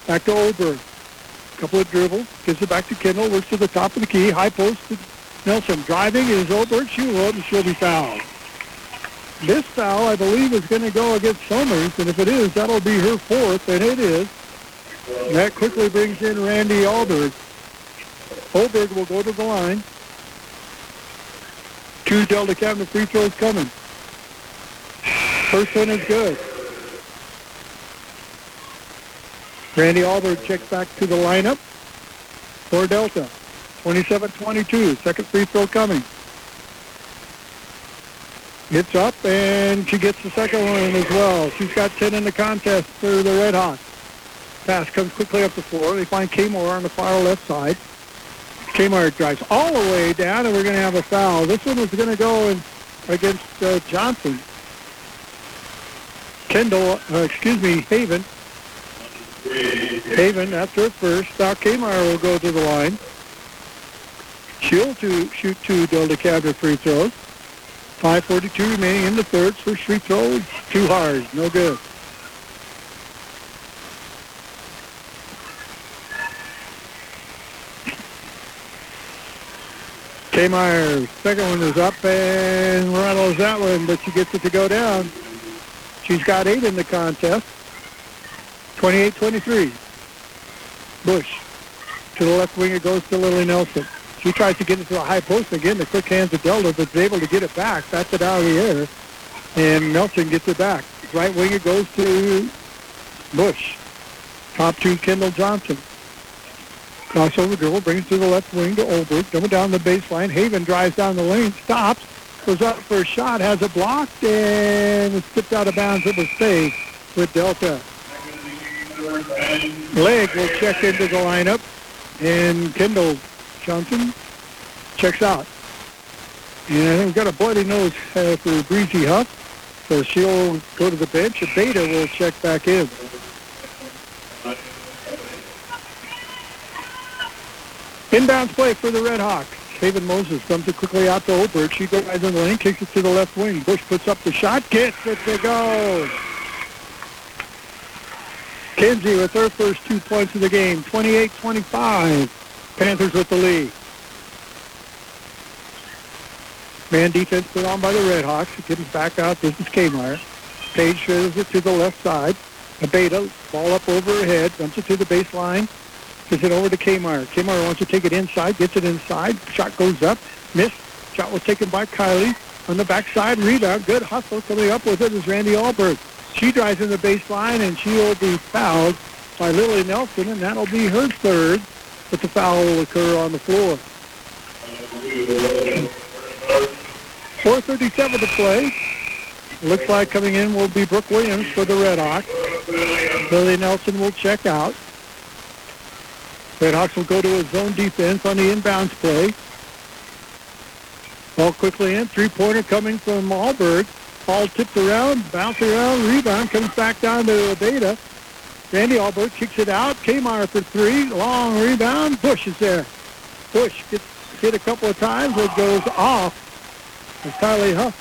Back to Oberg. Couple of dribbles. Gives it back to Kendall. Works to the top of the key. High post to Nelson. Driving is Oberg. She will, and she'll be fouled. This foul, I believe, is going to go against Summers, and if it is, that'll be her fourth, and it is. That quickly brings in Randy Alberg. Alberg will go to the line. Two Delta Cabinet free throws coming. First one is good. Randy Alberg checks back to the lineup for Delta. 27-22, second free throw coming. It's up, and she gets the second one as well. She's got 10 in the contest for the Red Hawks. Pass comes quickly up the floor. They find Kmire on the far left side. Kmire drives all the way down, and we're going to have a foul. This one is going to go in against uh, Johnson. Kendall, uh, excuse me, Haven. Haven, that's her first. Now Kmire will go to the line. She'll to shoot two Delta Cabinet free throws. 5.42 remaining in the third. First free throw, too hard. No good. Kmire, second one is up and rattles that one, but she gets it to go down. She's got eight in the contest. 28-23. Bush. To the left wing, it goes to Lily Nelson. She tries to get it to the high post again. The quick hands of Delta, but is able to get it back. That's it out of the air. And Nelson gets it back. Right wing, it goes to Bush. Top two, Kendall Johnson. Crossover dribble, brings to the left wing to Oberg. Coming down the baseline. Haven drives down the lane, stops, goes up for a shot, has it blocked, and it skipped out of bounds. It was saved with Delta. Legg will check into the lineup, and Kendall Johnson checks out. And we've got a bloody nose uh, for Breezy Huff, so she'll go to the bench. Beta will check back in. Inbounds play for the Red Hawks. Haven Moses comes it quickly out to Oberg. She goes in the lane, kicks it to the left wing. Bush puts up the shot, gets it to go. Kinsey with her first two points of the game, 28-25. Panthers with the lead. Man defense put on by the Red Hawks. It comes back out. This is Kmire. Page shows it to the left side. Abeda, ball up over her head, dumps it to the baseline. Gives it over to Kmire. Kmire wants to take it inside, gets it inside. Shot goes up. Missed. Shot was taken by Kylie. On the backside, rebound. Good hustle. Coming up with it is Randy Alberg. She drives in the baseline, and she will be fouled by Lily Nelson, and that'll be her third, but the foul will occur on the floor. 4.37 to play. Looks like coming in will be Brooke Williams for the Red Hawks. Lily Nelson will check out. Redhawks will go to a zone defense on the inbounds play. Ball quickly in. Three-pointer coming from Alberg. Ball tipped around, bounced around, rebound, comes back down to Beta. Randy Alberg kicks it out. Kmire for three. Long rebound. Bush is there. Bush gets hit a couple of times. It goes off. It's Kylie Huff.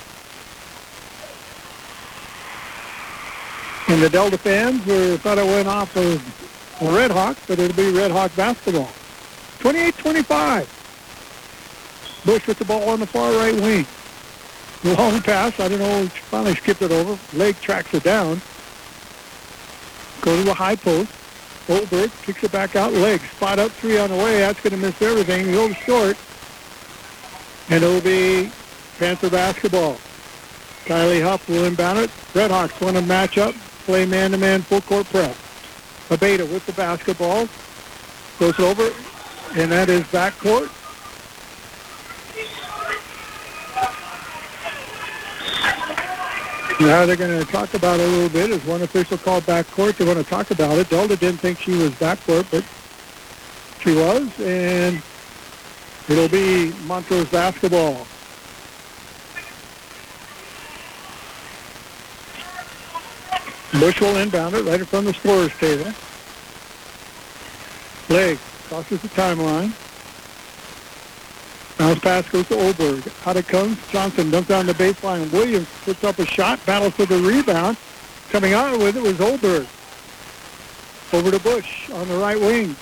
And the Delta fans were, thought it went off of the Red Hawk, but it'll be Red Hawk basketball. 28-25. Bush with the ball on the far right wing. Long pass. I don't know. Finally skipped it over. Legg tracks it down. Go to the high post. Goldberg kicks it back out. Legg. Spot up three on the way. That's going to miss everything. He goes short. And it'll be Panther basketball. Kylie Huff will inbound it. Redhawks want to match up. Play man-to-man full court press. Abeda with the basketball. Goes over. And that is backcourt. Now they're going to talk about it a little bit. As one official called backcourt, they want to talk about it. Delta didn't think she was backcourt, but she was, and it'll be Montrose basketball. Bush will inbound it right in front of the scorer's table. Legg crosses the timeline. Bounce pass goes to Oberg. Out it comes. Johnson dumps down the baseline. Williams puts up a shot, battles for the rebound. Coming out with it was Oberg. Over to Bush on the right wing.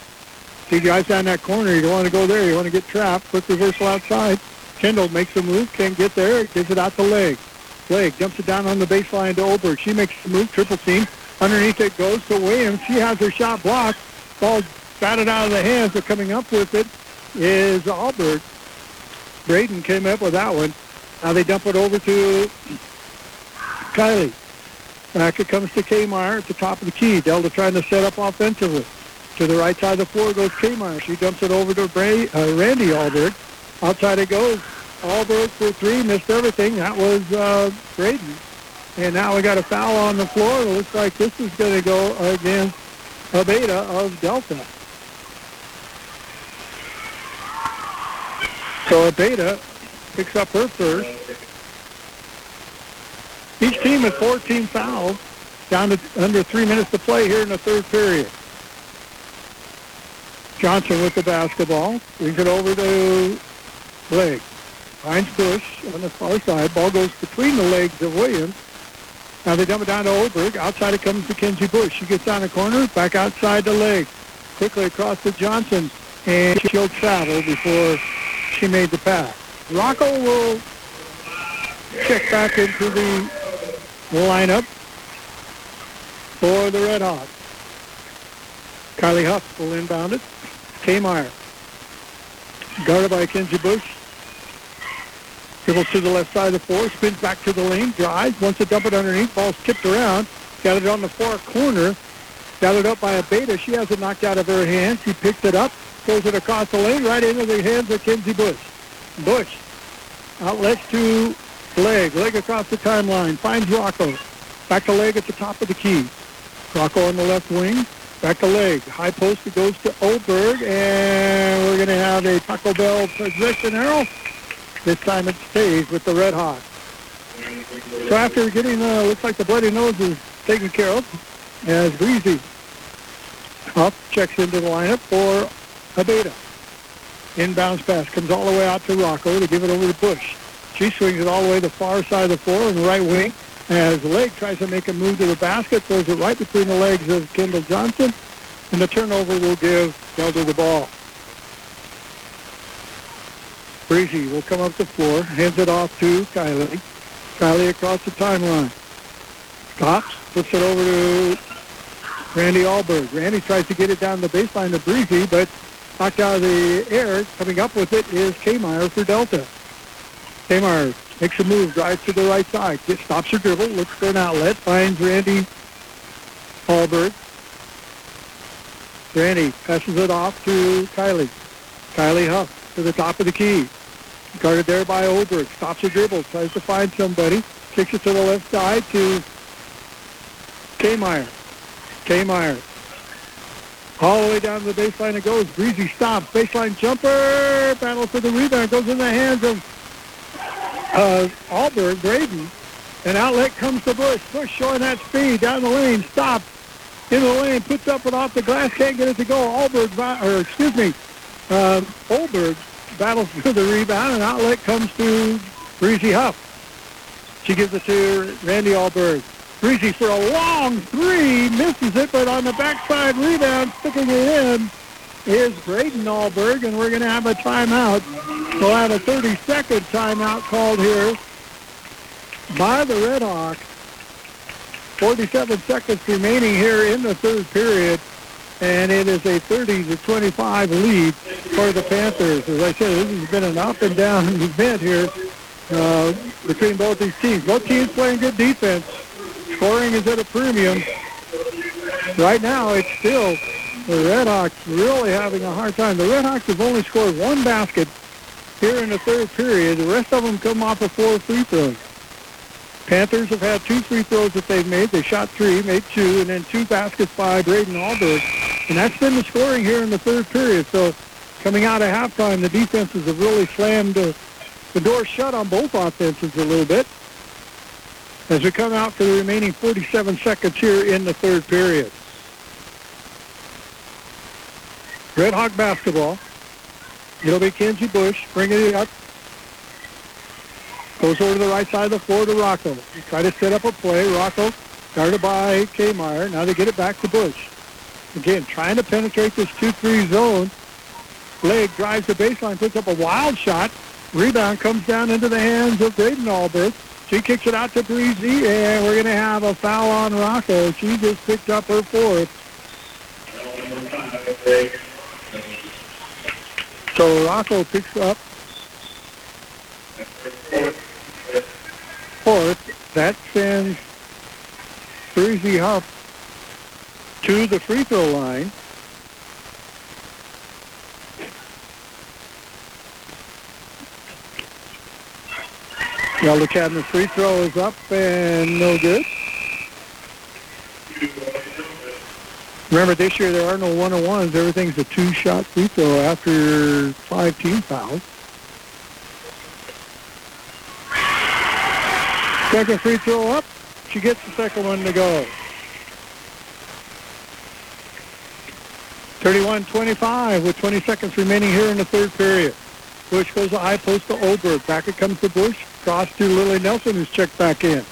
Two guys down that corner. You don't want to go there. You want to get trapped. Quick reversal outside. Kendall makes a move. Can't get there. Gives it out to Legg. Legg dumps it down on the baseline to Oberg. She makes the move. Triple team. Underneath it goes to Williams. She has her shot blocked. Ball batted out of the hands. But coming up with it is Alberg. Braden came up with that one. Now they dump it over to Kylie. Back it comes to Kmire at the top of the key. Delta trying to set up offensively. To the right side of the floor goes Kmire. She dumps it over to Bray, uh, Randy Alberg. Outside it goes. Alberg for three. Missed everything. That was uh, Braden. And now we got a foul on the floor. It looks like this is going to go against a beta of Delta. So Beta picks up her first. Each team has 14 fouls down to under three minutes to play here in the third period. Johnson with the basketball. Brings it over to Legg. Finds Bush on the far side. Ball goes between the legs of Williams. Now they dump it down to Oberg. Outside it comes to Kenzie Bush. She gets down the corner. Back outside the Legg. Quickly across to Johnson. And she'll travel before she made the pass. Rocco will check back into the lineup for the Red Hawks. Kylie Huff will inbound it. Kmire. Guarded by Kenzie Bush. Dribbles to the left side of the floor, spins back to the lane, drives, wants to dump it underneath, ball's tipped around, got it on the far corner, got it up by a beta. She has it knocked out of her hands. She picks it up, throws it across the lane, right into the hands of Kenzie Bush. Bush outlets to Legg. Legg across the timeline. Finds Rocco. Back to Legg at the top of the key. Rocco on the left wing. Back to Legg. High post it goes to Oberg. And we're going to have a Taco Bell possession arrow. This time it stays with the Red Hawks. So after getting, uh, looks like the bloody nose is taken care of as Breezy up checks into the lineup for Abeda. Inbounds pass comes all the way out to Rocco to give it over to Bush. She swings it all the way to the far side of the floor on the right wing as Legg tries to make a move to the basket, throws it right between the legs of Kendall Johnson, and the turnover will give Delta the ball. Breezy will come up the floor, hands it off to Kylie. Kylie across the timeline. Stops, flips it over to Randy Alberg. Randy tries to get it down the baseline to Breezy, but knocked out of the air. Coming up with it is Kmire for Delta. Kmire makes a move, drives to the right side, stops her dribble, looks for an outlet, finds Randy Alberg. Randy passes it off to Kylie. Kylie Huff to the top of the key. Guarded there by Oberg. Stops her dribble, tries to find somebody. Kicks it to the left side to Kmire. Kmire All the way down to the baseline it goes. Breezy stops. Baseline jumper. Battle for the rebound. Goes in the hands of uh, Alberg, Braden. An outlet comes to Bush. Bush showing that speed down the lane. Stops. In the lane. Puts up and off the glass. Can't get it to go. Alberg, or excuse me, uh, Olberg battles for the rebound. and outlet comes to Breezy Huff. She gives it to Randy Alberg. Breezy for a long three, misses it, but on the backside rebound, sticking it in is Braden Alberg, and we're going to have a timeout. We'll have a 30-second timeout called here by the Red Hawks. 47 seconds remaining here in the third period, and it is a 30 to 25 lead for the Panthers. As I said, this has been an up and down event here uh, between both these teams. Both teams playing good defense. Scoring is at a premium. Right now, it's still the Red Hawks really having a hard time. The Red Hawks have only scored one basket here in the third period. The rest of them come off of four free throws. Panthers have had two free throws that they've made. They shot three, made two, and then two baskets by Braden Alberg. And that's been the scoring here in the third period. So coming out of halftime, the defenses have really slammed uh, the door shut on both offenses a little bit as we come out for the remaining 47 seconds here in the third period. Red Hawk basketball. It'll be Kenzie Bush bringing it up. Goes over to the right side of the floor to Rocco. Try to set up a play. Rocco guarded by Kmire. Now they get it back to Bush. Again, trying to penetrate this 2-3 zone. Legg drives the baseline, puts up a wild shot. Rebound comes down into the hands of Braden Alberg. She kicks it out to Breezy, and we're going to have a foul on Rocco. She just picked up her fourth. So Rocco picks up fourth. That sends Breezy Huff to the free throw line. Delta Cabinet free throw is up and no good. Remember, this year there are no one-on-ones. Everything's a two-shot free throw after five team fouls. Second free throw up. She gets the second one to go. 31-25 with 20 seconds remaining here in the third period. Bush goes to high post to Oberg. Back it comes to Bush. Cross to Lily Nelson, who's checked back in.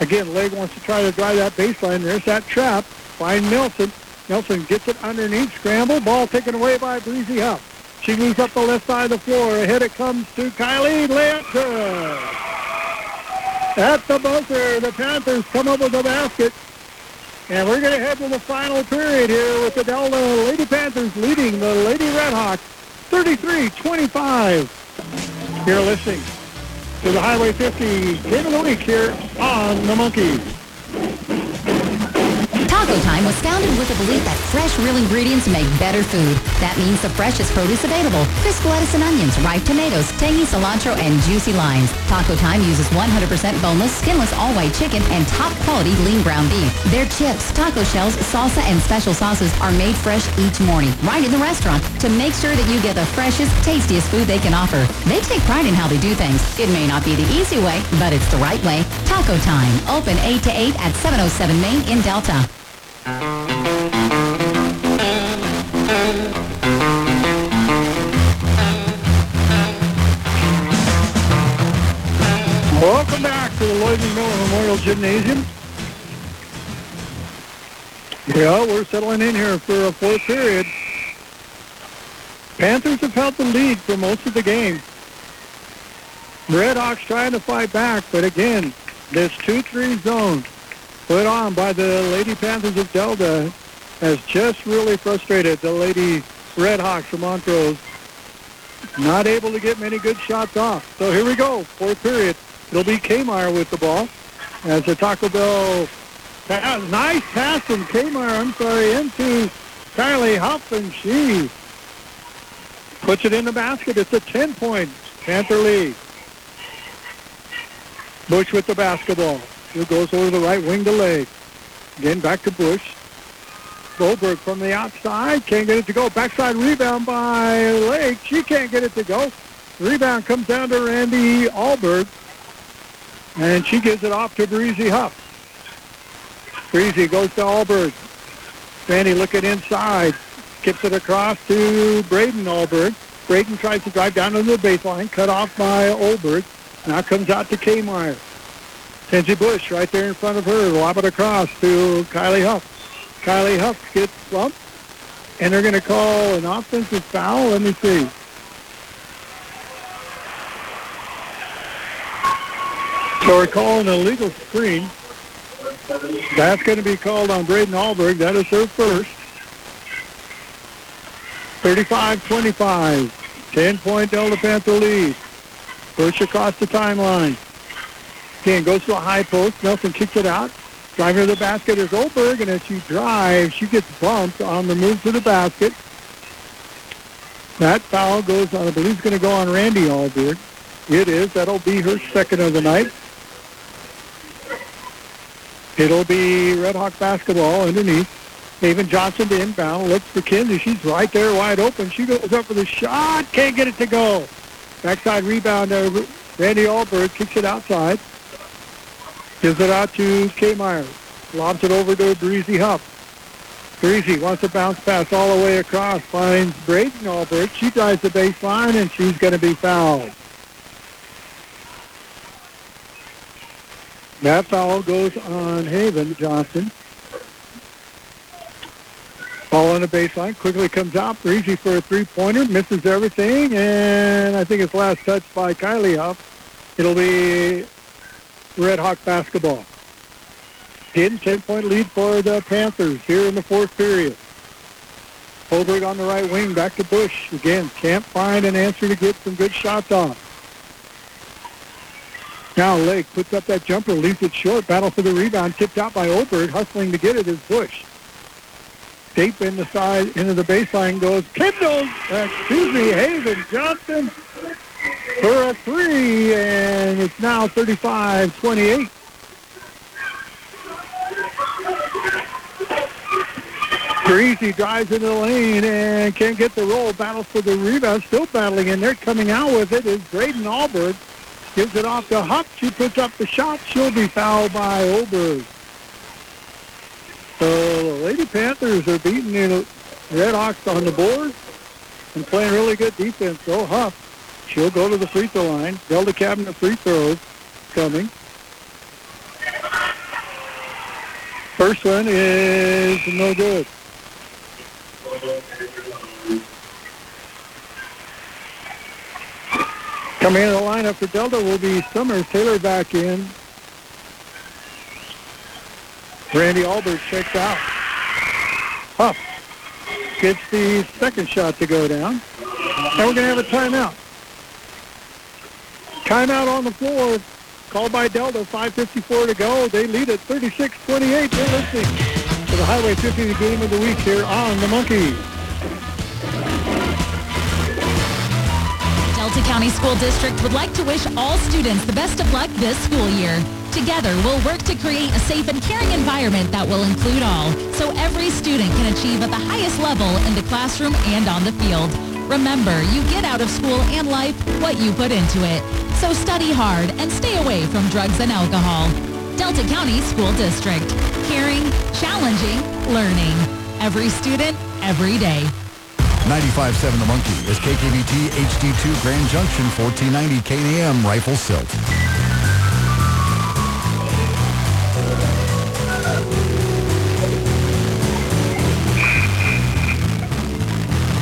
Again, Legg wants to try to drive that baseline. There's that trap. Find Nelson. Nelson gets it underneath. Scramble. Ball taken away by Breezy Huff. She moves up the left side of the floor. Ahead it comes to Kylie Layup. At the buzzer, the Panthers come up with a basket. And we're going to head to the final period here with the Delta Lady Panthers leading the Lady Redhawks 33-25. You're listening to the Highway 50 Game of the Week here on the Monkeys. Taco Time was founded with the belief that fresh, real ingredients make better food. That means the freshest produce available. Crisp lettuce and onions, ripe tomatoes, tangy cilantro, and juicy limes. Taco Time uses 100% boneless, skinless, all-white chicken and top-quality lean ground beef. Their chips, taco shells, salsa, and special sauces are made fresh each morning, right in the restaurant, to make sure that you get the freshest, tastiest food they can offer. They take pride in how they do things. It may not be the easy way, but it's the right way. Taco Time, open 8 to 8 at 707 Main in Delta. Welcome back to the Lloyd McMillan Memorial Gymnasium. Yeah, we're settling in here for a fourth period. Panthers have held the lead for most of the game. Red Hawks trying to fight back, but again, this 2-3 zone put on by the Lady Panthers of Delta has just really frustrated the Lady Redhawks from Montrose. Not able to get many good shots off. So here we go, fourth period. It'll be Kmire with the ball as the Taco Bell pass, nice pass from Kmire, I'm sorry, into Kylie Huff, and she puts it in the basket. It's a 10-point Panther lead. Bush with the basketball. He goes over the right wing to Legg. Again, back to Bush. Goldberg from the outside. Can't get it to go. Backside rebound by Lake. She can't get it to go. Rebound comes down to Randy Alberg. And she gives it off to Breezy Huff. Breezy goes to Alberg. Randy looking inside. Skips it across to Braden Alberg. Braden tries to drive down to the baseline. Cut off by Oberg. Now comes out to Kmire. Kenzie Bush right there in front of her. Lob it across to Kylie Huff. Kylie Huff gets bumped. And they're going to call an offensive foul. Let me see. So we're calling a legal screen. That's going to be called on Braden Alberg. That is her first. 35-25. 10-point Delta Panther lead. Push across the timeline. Again, goes to a high post. Nelson kicks it out. Driving to the basket is Oberg, and as she drives, she gets bumped on the move to the basket. That foul goes on, I believe it's going to go on Randy Alberg. It is. That'll be her second of the night. It'll be Red Hawk basketball underneath. Haven Johnson to inbound. Looks for Kinsey. She's right there wide open. She goes up for the shot. Can't get it to go. Backside rebound there. Randy Alberg kicks it outside. Gives it out to Kmire. Lobs it over to Breezy Huff. Breezy wants to bounce pass all the way across. Finds Braden Alberg. She drives the baseline, and she's going to be fouled. That foul goes on Haven Johnson. Ball on the baseline. Quickly comes out. Breezy for a three-pointer. Misses everything. And I think it's last touch by Kylie Huff. It'll be Red Hawk basketball. Again, 10-point lead for the Panthers here in the fourth period. Holberg on the right wing. Back to Bush. Again, can't find an answer to get some good shots off. Now Lake puts up that jumper, leaves it short. Battle for the rebound, tipped out by Oberg. Hustling to get it is Bush. Deep in the side, into the baseline goes Kendall, excuse me, Haven Johnson for a three, and it's now 35-28. Breezy drives into the lane and can't get the roll. Battles for the rebound. Still battling in there. Coming out with it is Braden Alberg. Gives it off to Huff. She puts up the shot. She'll be fouled by Oberg. So the Lady Panthers are beating the Red Hawks on the board and playing really good defense. So Huff, she'll go to the free throw line. Delta cabinet free throws coming. First one is no good. Coming into the lineup for Delta will be Summers. Taylor back in. Randy Alberg checks out. Huff gets the second shot to go down. And we're going to have a timeout. Timeout on the floor. Called by Delta. 5.54 to go. They lead at 36-28. You're listening to the Highway 50 game of the week here on the Monkey. Delta County School District would like to wish all students the best of luck this school year. Together, we'll work to create a safe and caring environment that will include all, so every student can achieve at the highest level in the classroom and on the field. Remember, you get out of school and life what you put into it. So study hard and stay away from drugs and alcohol. Delta County School District. Caring, challenging, learning. Every student, every day. 95.7 The Monkey is KKVT HD2 Grand Junction 1490 KAM Rifle Silt.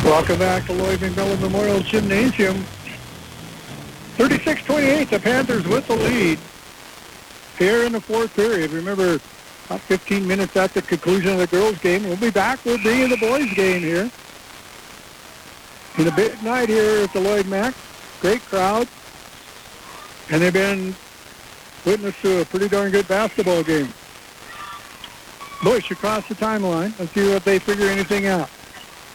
Welcome back to Lloyd McMillan Memorial Gymnasium. 36-28, the Panthers with the lead here in the fourth period. Remember, about 15 minutes at the conclusion of the girls' game. We'll be back. Be in the boys' game here. In a big night here at the Lloyd Mac. Great crowd. And they've been witness to a pretty darn good basketball game. Bush across the timeline. Let's see if they figure anything out.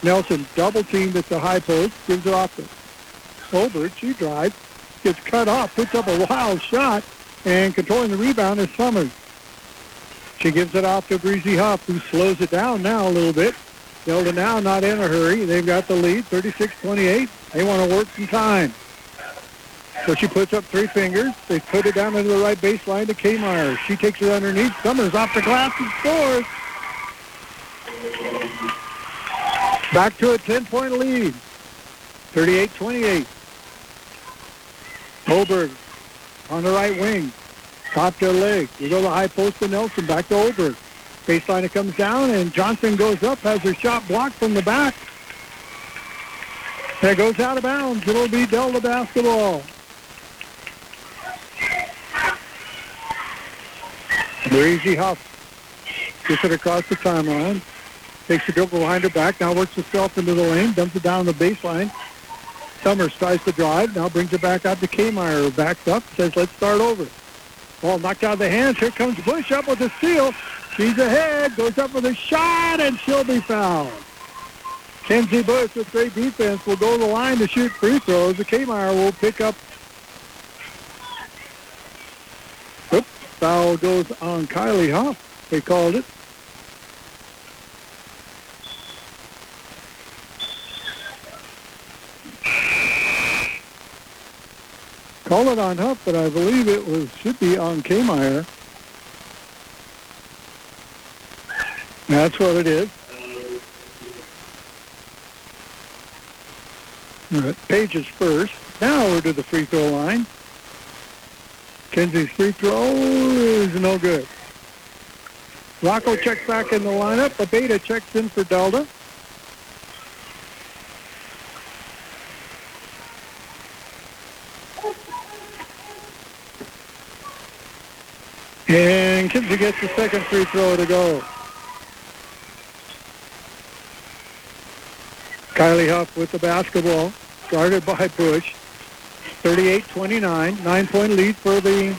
Nelson double teamed at the high post, gives it off to Holbert. She drives, gets cut off, puts up a wild shot, and controlling the rebound is Summers. She gives it off to Breezy Huff, who slows it down now a little bit. Delta now not in a hurry. They've got the lead, 36-28. They want to work some time. So she puts up three fingers. They put it down into the right baseline to Kmire. She takes it underneath. Summers off the glass and scores. Back to a 10-point lead. 38-28. Oberg on the right wing. Top to Legg. You go to the high post to Nelson. Back to Oberg. Baseline it comes down, and Johnson goes up, has her shot blocked from the back. And it goes out of bounds. It'll be Delta basketball. Breezy Huff gets it across the timeline. Takes the dribble behind her back. Now works herself into the lane. Dumps it down the baseline. Summers tries to drive. Now brings it back out to Kmire. Backs up. Says, let's start over. Ball knocked out of the hands. Here comes Bush up with a steal. She's ahead. Goes up with a shot, and she'll be fouled. Kenzie Bush with great defense will go to the line to shoot free throws. The Kmire will pick up. Oops. Foul goes on Kylie Huff. They called it. Call it on Huff, but I believe it was should be on Kmire. That's what it is. Pages first. Now we're to the free throw line. Kenzie's free throw is no good. Rocco checks back in the lineup. Abeda checks in for Delta. And Kinsey gets the second free throw to go. Kylie Huff with the basketball, guarded by Bush. 38-29, nine-point lead for the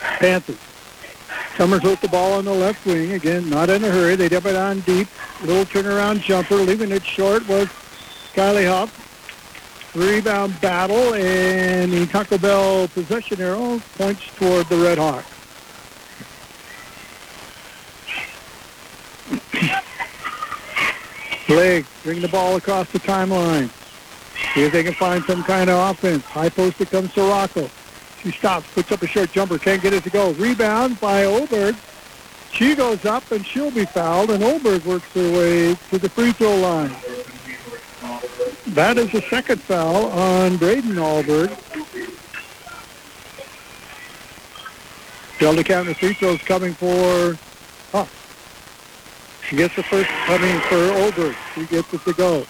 Panthers. Summers with the ball on the left wing. Again, not in a hurry. They dip it on deep. Little turnaround jumper. Leaving it short was Kylie Huff. Rebound battle, and the Taco Bell possession arrow points toward the Red Hawks. Blake bring the ball across the timeline. See if they can find some kind of offense. High post it comes to Rocco. She stops, puts up a short jumper, can't get it to go. Rebound by Oberg. She goes up and she'll be fouled, and Oberg works her way to the free throw line. That is the second foul on Braden Alberg. Delta counter free throws coming for Huff. She gets the first coming for Oberg. She gets it to go.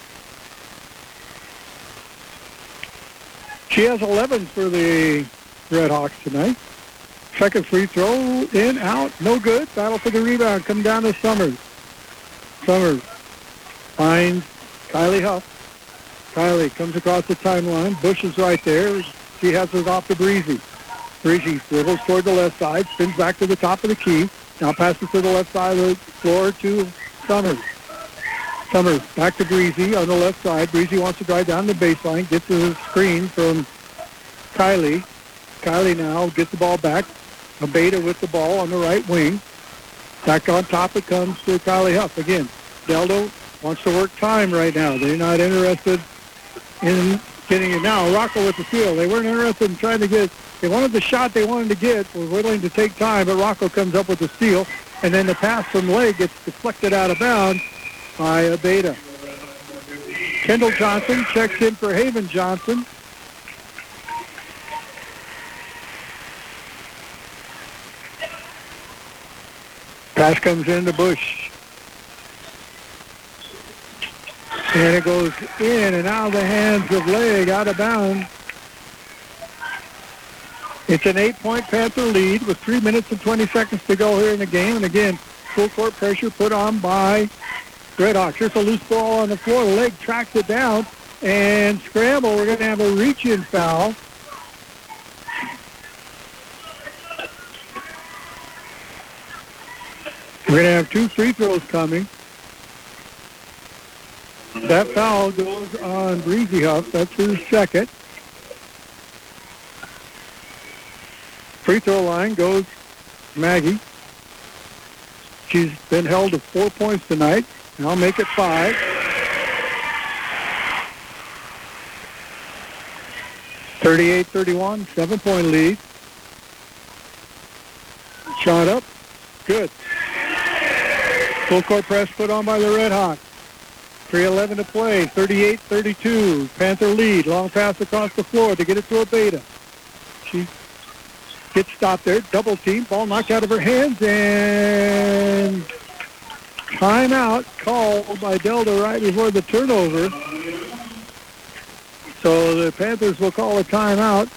She has 11 for the Red Hawks tonight. Second free throw, in, out, no good. Battle for the rebound. Come down to Summers. Summers finds Kylie Huff. Kylie comes across the timeline. Bush is right there. She has it off to Breezy. Breezy dribbles toward the left side, spins back to the top of the key. Now passes to the left side of the floor to Summers. Summers back to Breezy on the left side. Breezy wants to drive down the baseline, gets a screen from Kylie. Kylie now gets the ball back. Abeda with the ball on the right wing. Back on top it comes to Kylie Huff. Again, Delta wants to work time right now. They're not interested in getting it now. Rocco with the steal. They weren't interested in trying to get, they wanted the shot they wanted to get, were willing to take time, but Rocco comes up with the steal, and then the pass from Legg gets deflected out of bounds by Abeda. Kendall Johnson checks in for Haven Johnson. Pass comes in to Bush. And it goes in and out of the hands of Legg, out of bounds. It's an eight-point Panther lead with three minutes and 20 seconds to go here in the game. And again, full court pressure put on by Red Hawks. Here's a loose ball on the floor. Legg tracks it down and scramble. We're going to have a reach-in foul. We're going to have two free throws coming. That foul goes on Breezy Huff. That's his second. Free throw line goes Maggie. She's been held to four points tonight. I'll make it five. Thirty-eight, thirty-one, seven-point lead. Shot up. Good. Full court press put on by the Red Hawks. 3.11 to play. 38-32. Panther lead. Long pass across the floor to get it to Abeda. She gets stopped there. Double team. Ball knocked out of her hands. And timeout called by Delta right before the turnover. So the Panthers will call a timeout.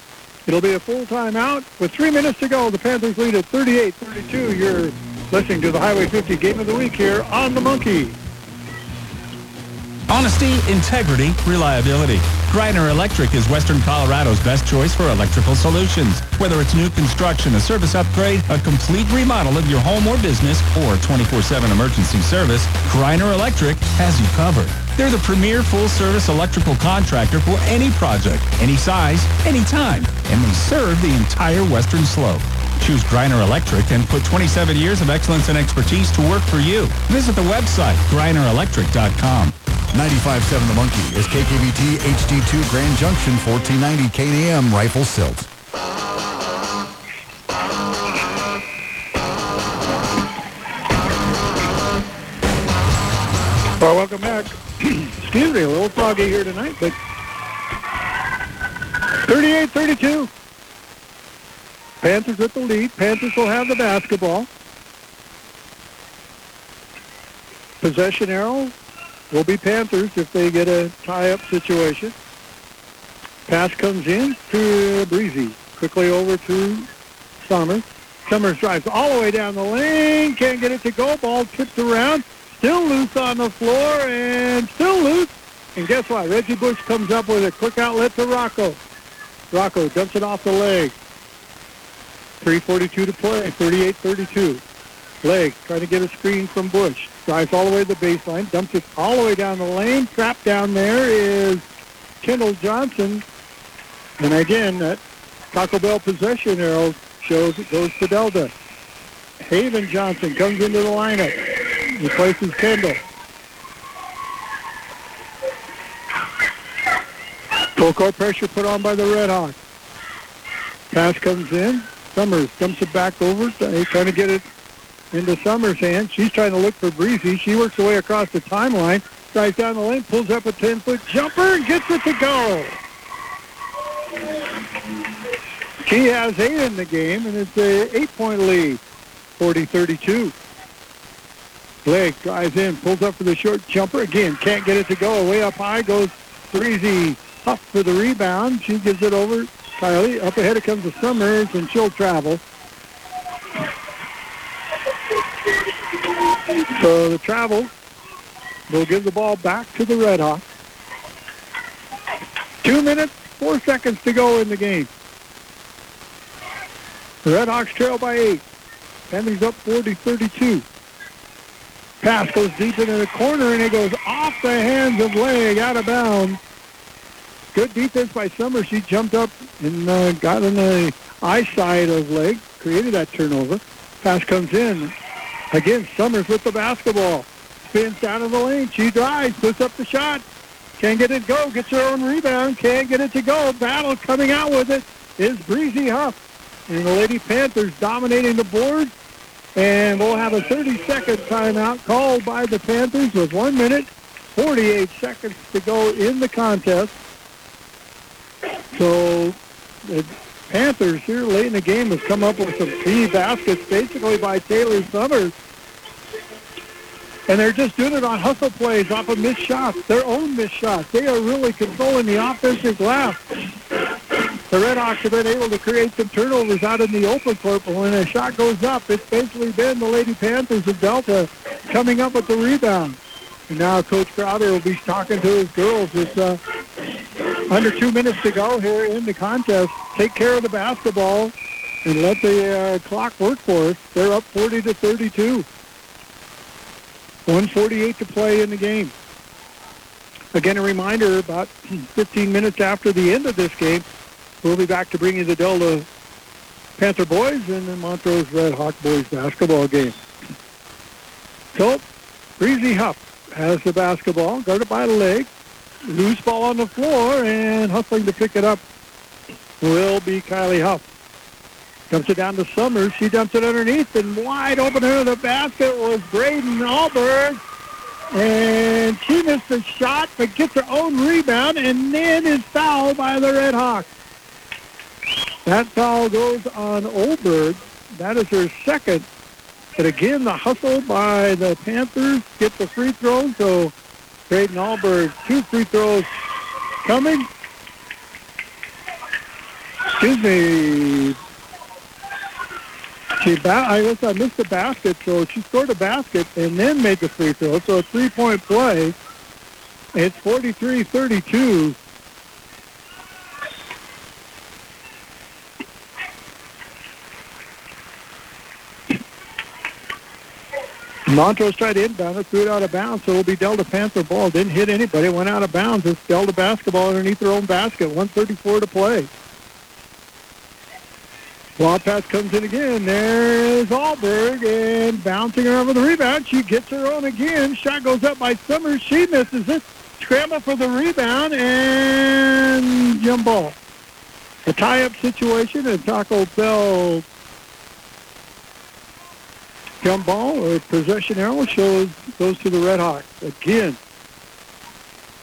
It'll be a full timeout. With three minutes to go, the Panthers lead at 38-32. You're listening to the Highway 50 Game of the Week here on The Monkey. Honesty, integrity, reliability. Griner Electric is Western Colorado's best choice for electrical solutions. Whether it's new construction, a service upgrade, a complete remodel of your home or business, or 24-7 emergency service, Griner Electric has you covered. They're the premier full-service electrical contractor for any project, any size, any time, and they serve the entire Western Slope. Choose Griner Electric and put 27 years of excellence and expertise to work for you. Visit the website, grinerelectric.com. 95.7 The Monkey is KKVT HD2 Grand Junction 1490 KNAM Rifle Silt. Well, welcome back. Excuse me, a little foggy here tonight, but 38-32. Panthers with the lead. Panthers will have the basketball. Possession arrow will be Panthers if they get a tie-up situation. Pass comes in to Breezy. Quickly over to Summers. Summers drives all the way down the lane. Can't get it to go. Ball tipped around. Still loose on the floor and still loose. And guess what? Reggie Bush comes up with a quick outlet to Rocco. Rocco dumps it off the Legg. 3.42 to play, 38-32. Legg trying to get a screen from Bush. Drives all the way to the baseline, dumps it all the way down the lane. Trapped down there is Kendall Johnson. And again, that Taco Bell possession arrow shows it goes to Delta. Haven Johnson comes into the lineup. Replaces Kendall. Full court pressure put on by the Red Hawks. Pass comes in. Summers dumps it back over. Trying to get it into Summers' hand. She's trying to look for Breezy. She works her way across the timeline, drives down the lane, pulls up a 10-foot jumper, and gets it to go. She has eight in the game, and it's a eight-point lead, 40-32. Blake drives in, pulls up for the short jumper. Again, can't get it to go. Way up high goes Breezy Huff for the rebound. She gives it over. Kylie, up ahead it comes to Summers, and she'll travel. So the travel will give the ball back to the Red Hawks. Two minutes, four seconds to go in the game. The Red Hawks trail by eight. Panthers up 40-32. Pass goes deep into the corner, and it goes off the hands of Legg, out of bounds. Good defense by Summer. She jumped up and uh, got in the eyesight of Legg, created that turnover. Pass comes in. Again, Summers with the basketball. Spins down in the lane. She drives, puts up the shot. Can't get it go. Gets her own rebound. Can't get it to go. Battle coming out with it is Breezy Huff. And the Lady Panthers dominating the board. And we'll have a 30-second timeout called by the Panthers with 1 minute, 48 seconds to go in the contest. So Panthers here late in the game has come up with some key baskets basically by Taylor Summers. And they're just doing it on hustle plays off of missed shots, their own missed shots. They are really controlling the offensive glass. The Red Hawks have been able to create some turnovers out in the open court, but when a shot goes up, it's basically been the Lady Panthers of Delta coming up with the rebound. And now Coach Crowder will be talking to his girls. It's uh, under two minutes to go here in the contest. Take care of the basketball and let the uh, clock work for us. They're up 40 to 32. 148 to play in the game. Again, a reminder, about 15 minutes after the end of this game, we'll be back to bring you the Delta Panther boys and the Montrose Red Hawk boys basketball game. So, Breezy Huff has the basketball, guarded by the Legg. Loose ball on the floor, and hustling to pick it up will be Kylie Huff. Dumps it down to Summers. She dumps it underneath, and wide open under the basket was Braden Alberg. And she missed the shot, but gets her own rebound, and then is fouled by the Red Hawks. That foul goes on Oberg. That is her second. But again, the hustle by the Panthers get the free throw. So Braden Alberg, two free throws coming. Excuse me. She ba- I guess I missed the basket, so she scored a basket and then made the free throw. So a three-point play. It's 43-32. Montrose tried to inbound it, threw it out of bounds, so it'll be Delta Panther ball. Didn't hit anybody, went out of bounds. It's Delta basketball underneath their own basket. 134 to play. Wild pass comes in again. There's Alberg and bouncing her over the rebound. She gets her own again. Shot goes up by Summers. She misses it. Scramble for the rebound and jump ball. A tie-up situation and Taco Bell jump ball or possession arrow shows goes to the Red Hawks. Again,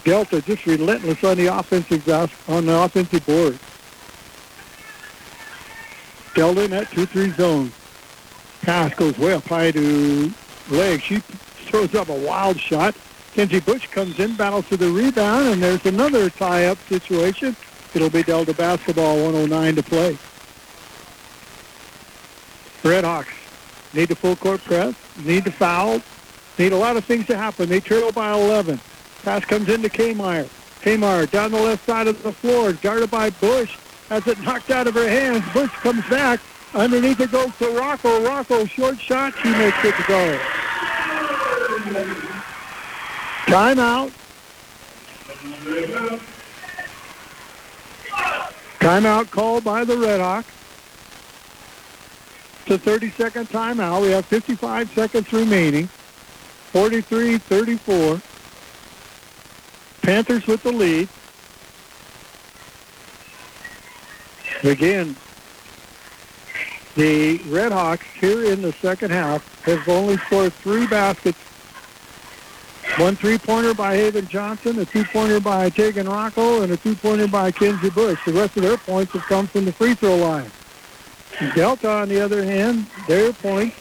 Delta just relentless on the offensive on the offensive board. Delta in that 2-3 zone. Pass goes way up high to Legg. She throws up a wild shot. Kenzie Bush comes in, battles for the rebound, and there's another tie-up situation. It'll be Delta basketball, 109 to play. Red Hawks need the full court press, need the foul, need a lot of things to happen. They trail by 11. Pass comes into Kmire. Kmire down the left side of the floor, guarded by Bush. Has it knocked out of her hands. Bush comes back. Underneath it goes to Rocco. Rocco, short shot. She makes it to go. Timeout. Timeout called by the Red Hawks. It's a 30-second timeout. We have 55 seconds remaining. 43-34. Panthers with the lead. Again, the Red Hawks here in the second half have only scored three baskets. One three-pointer by Haven Johnson, a two-pointer by Tegan Rocco, and a two-pointer by Kenzie Bush. The rest of their points have come from the free throw line. Delta, on the other hand, their points,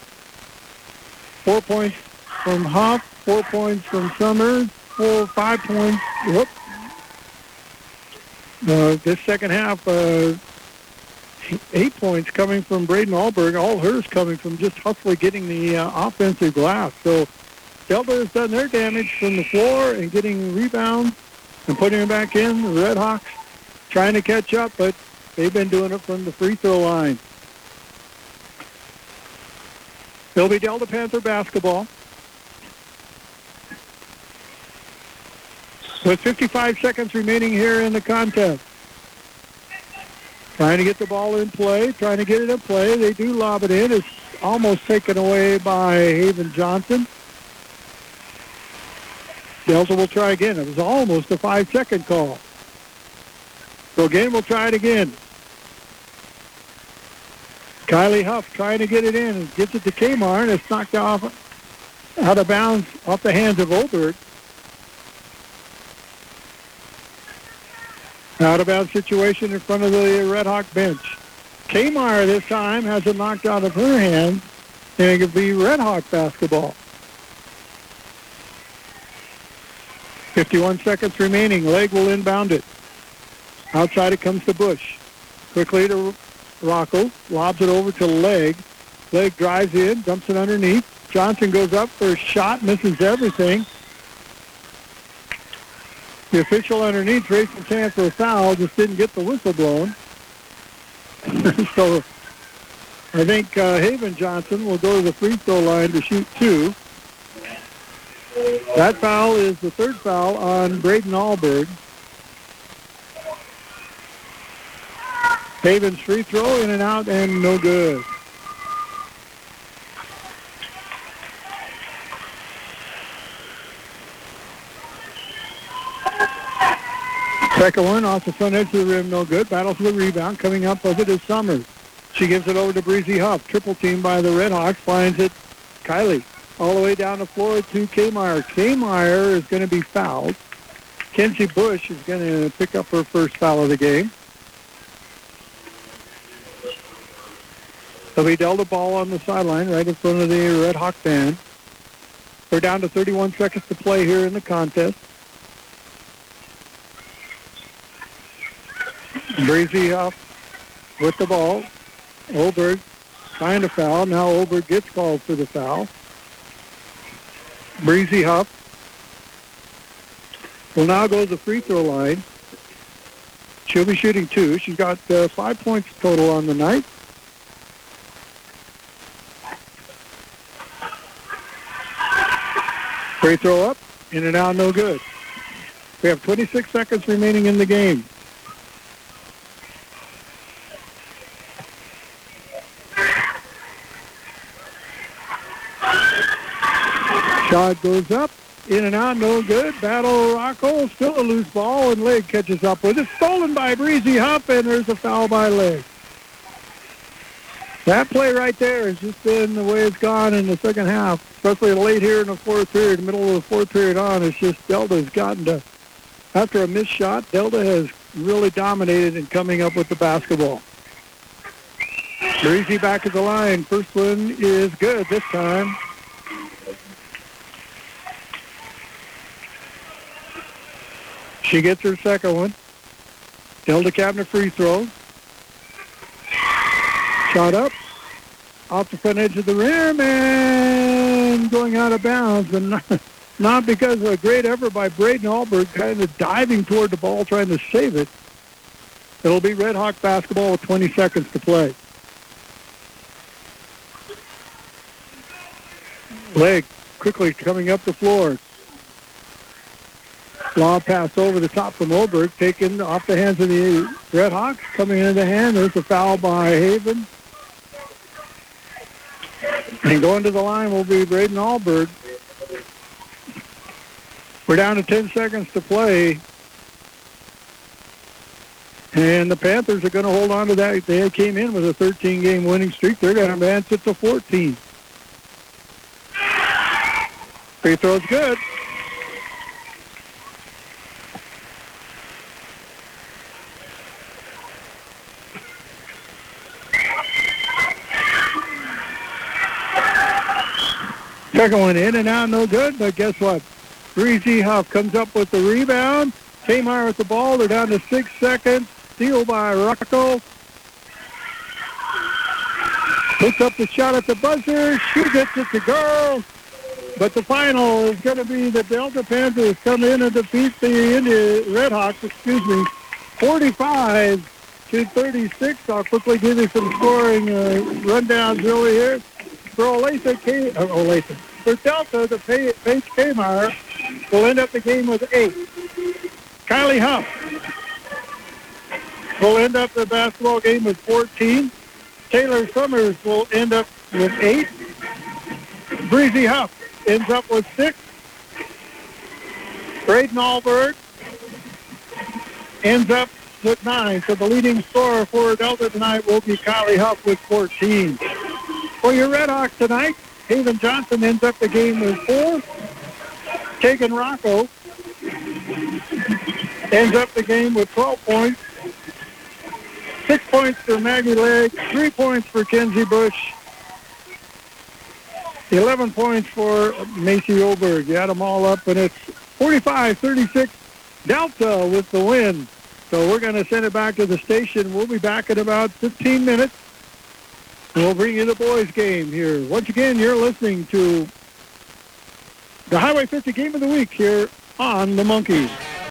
four points from Huff, four points from Summers, four, five points, whoop. Uh, this second half, uh, eight points coming from Braden Alberg, all hers coming from just hustling getting the uh, offensive glass. So Delta has done their damage from the floor and getting rebounds and putting them back in. The Red Hawks trying to catch up, but they've been doing it from the free throw line. It'll be Delta Panther basketball. With 55 seconds remaining here in the contest. Trying to get the ball in play, trying to get it in play. They do lob it in. It's almost taken away by Haven Johnson. Delta will try again. It was almost a five-second call. So again, we'll try it again. Kylie Huff trying to get it in and gets it to Kmire, and it's knocked off out of bounds off the hands of Oberg. Out of bounds situation in front of the Red Hawk bench. Kmire this time has it knocked out of her hands, and it could be Red Hawk basketball. 51 seconds remaining. Legg will inbound it. Outside it comes to Bush. Quickly to Rocco. Lobs it over to Legg. Legg drives in, dumps it underneath. Johnson goes up for a shot, misses everything. The official underneath raised a chance for a foul, just didn't get the whistle blown. so I think uh, Haven Johnson will go to the free throw line to shoot two. That foul is the third foul on Braden Alberg. Havens free throw in and out and no good. Second one off the front edge of the rim, no good. Battle for the rebound. Coming up as it is Summers. She gives it over to Breezy Huff. Triple team by the Redhawks. Finds it Kylie. All the way down the floor to Kmire. Kmire is going to be fouled. Kenzie Bush is going to pick up her first foul of the game. So we dealt a ball on the sideline right in front of the Red Hawk band. We're down to 31 seconds to play here in the contest. Breezy up with the ball. Oberg trying to foul. Now Oberg gets called for the foul. Breezy Huff will now go to the free throw line. She'll be shooting two. She's got uh, five points total on the night. Free throw up, in and out, no good. We have 26 seconds remaining in the game. Shot goes up, in and out, no good. Battle Rocco, still a loose ball, and Legg catches up with it. Stolen by Breezy Huff, and there's a foul by Legg. That play right there has just been the way it's gone in the second half, especially late here in the fourth period, middle of the fourth period on. It's just Delta's gotten to, after a missed shot, Delta has really dominated in coming up with the basketball. Breezy back at the line. First one is good this time. She gets her second one. Delta Cabinet free throw. Shot up. Off the front edge of the rim and going out of bounds. And not, not because of a great effort by Braden Alberg kind of diving toward the ball trying to save it. It'll be Red Hawk basketball with 20 seconds to play. Legg quickly coming up the floor. Long pass over the top from Oberg, taken off the hands of the Red Hawks. Coming into the hand, there's a foul by Haven. And going to the line will be Braden Alberg. We're down to 10 seconds to play. And the Panthers are going to hold on to that. They came in with a 13-game winning streak. They're going to advance it to 14. Free throw's good. Second one in and out, no good. But guess what? Breezy Huff comes up with the rebound. Kmire with the ball. They're down to six seconds. Steal by Rocco. Puts up the shot at the buzzer. She gets it to go. But the final is going to be the Delta Panthers come in and defeat the India Red Hawks, excuse me, 45 to 36. I'll quickly give you some scoring uh, rundowns really here. For Olathe, K- uh, Olathe. For Delta, the Paige Kmire will end up the game with eight. Kylie Huff will end up the basketball game with 14. Taylor Summers will end up with eight. Breezy Huff ends up with six. Braden Alberg ends up with nine. So the leading scorer for Delta tonight will be Kylie Huff with 14. For your Red Hawks tonight, Haven Johnson ends up the game with four. Tegan Rocco ends up the game with 12 points. Six points for Maggie Legg, three points for Kenzie Bush, 11 points for Macy Oberg. You add them all up, and it's 45-36 Delta with the win. So we're going to send it back to the station. We'll be back in about 15 minutes. And we'll bring you the boys' game here. Once again, you're listening to the Highway 50 Game of the Week here on the Monkeys.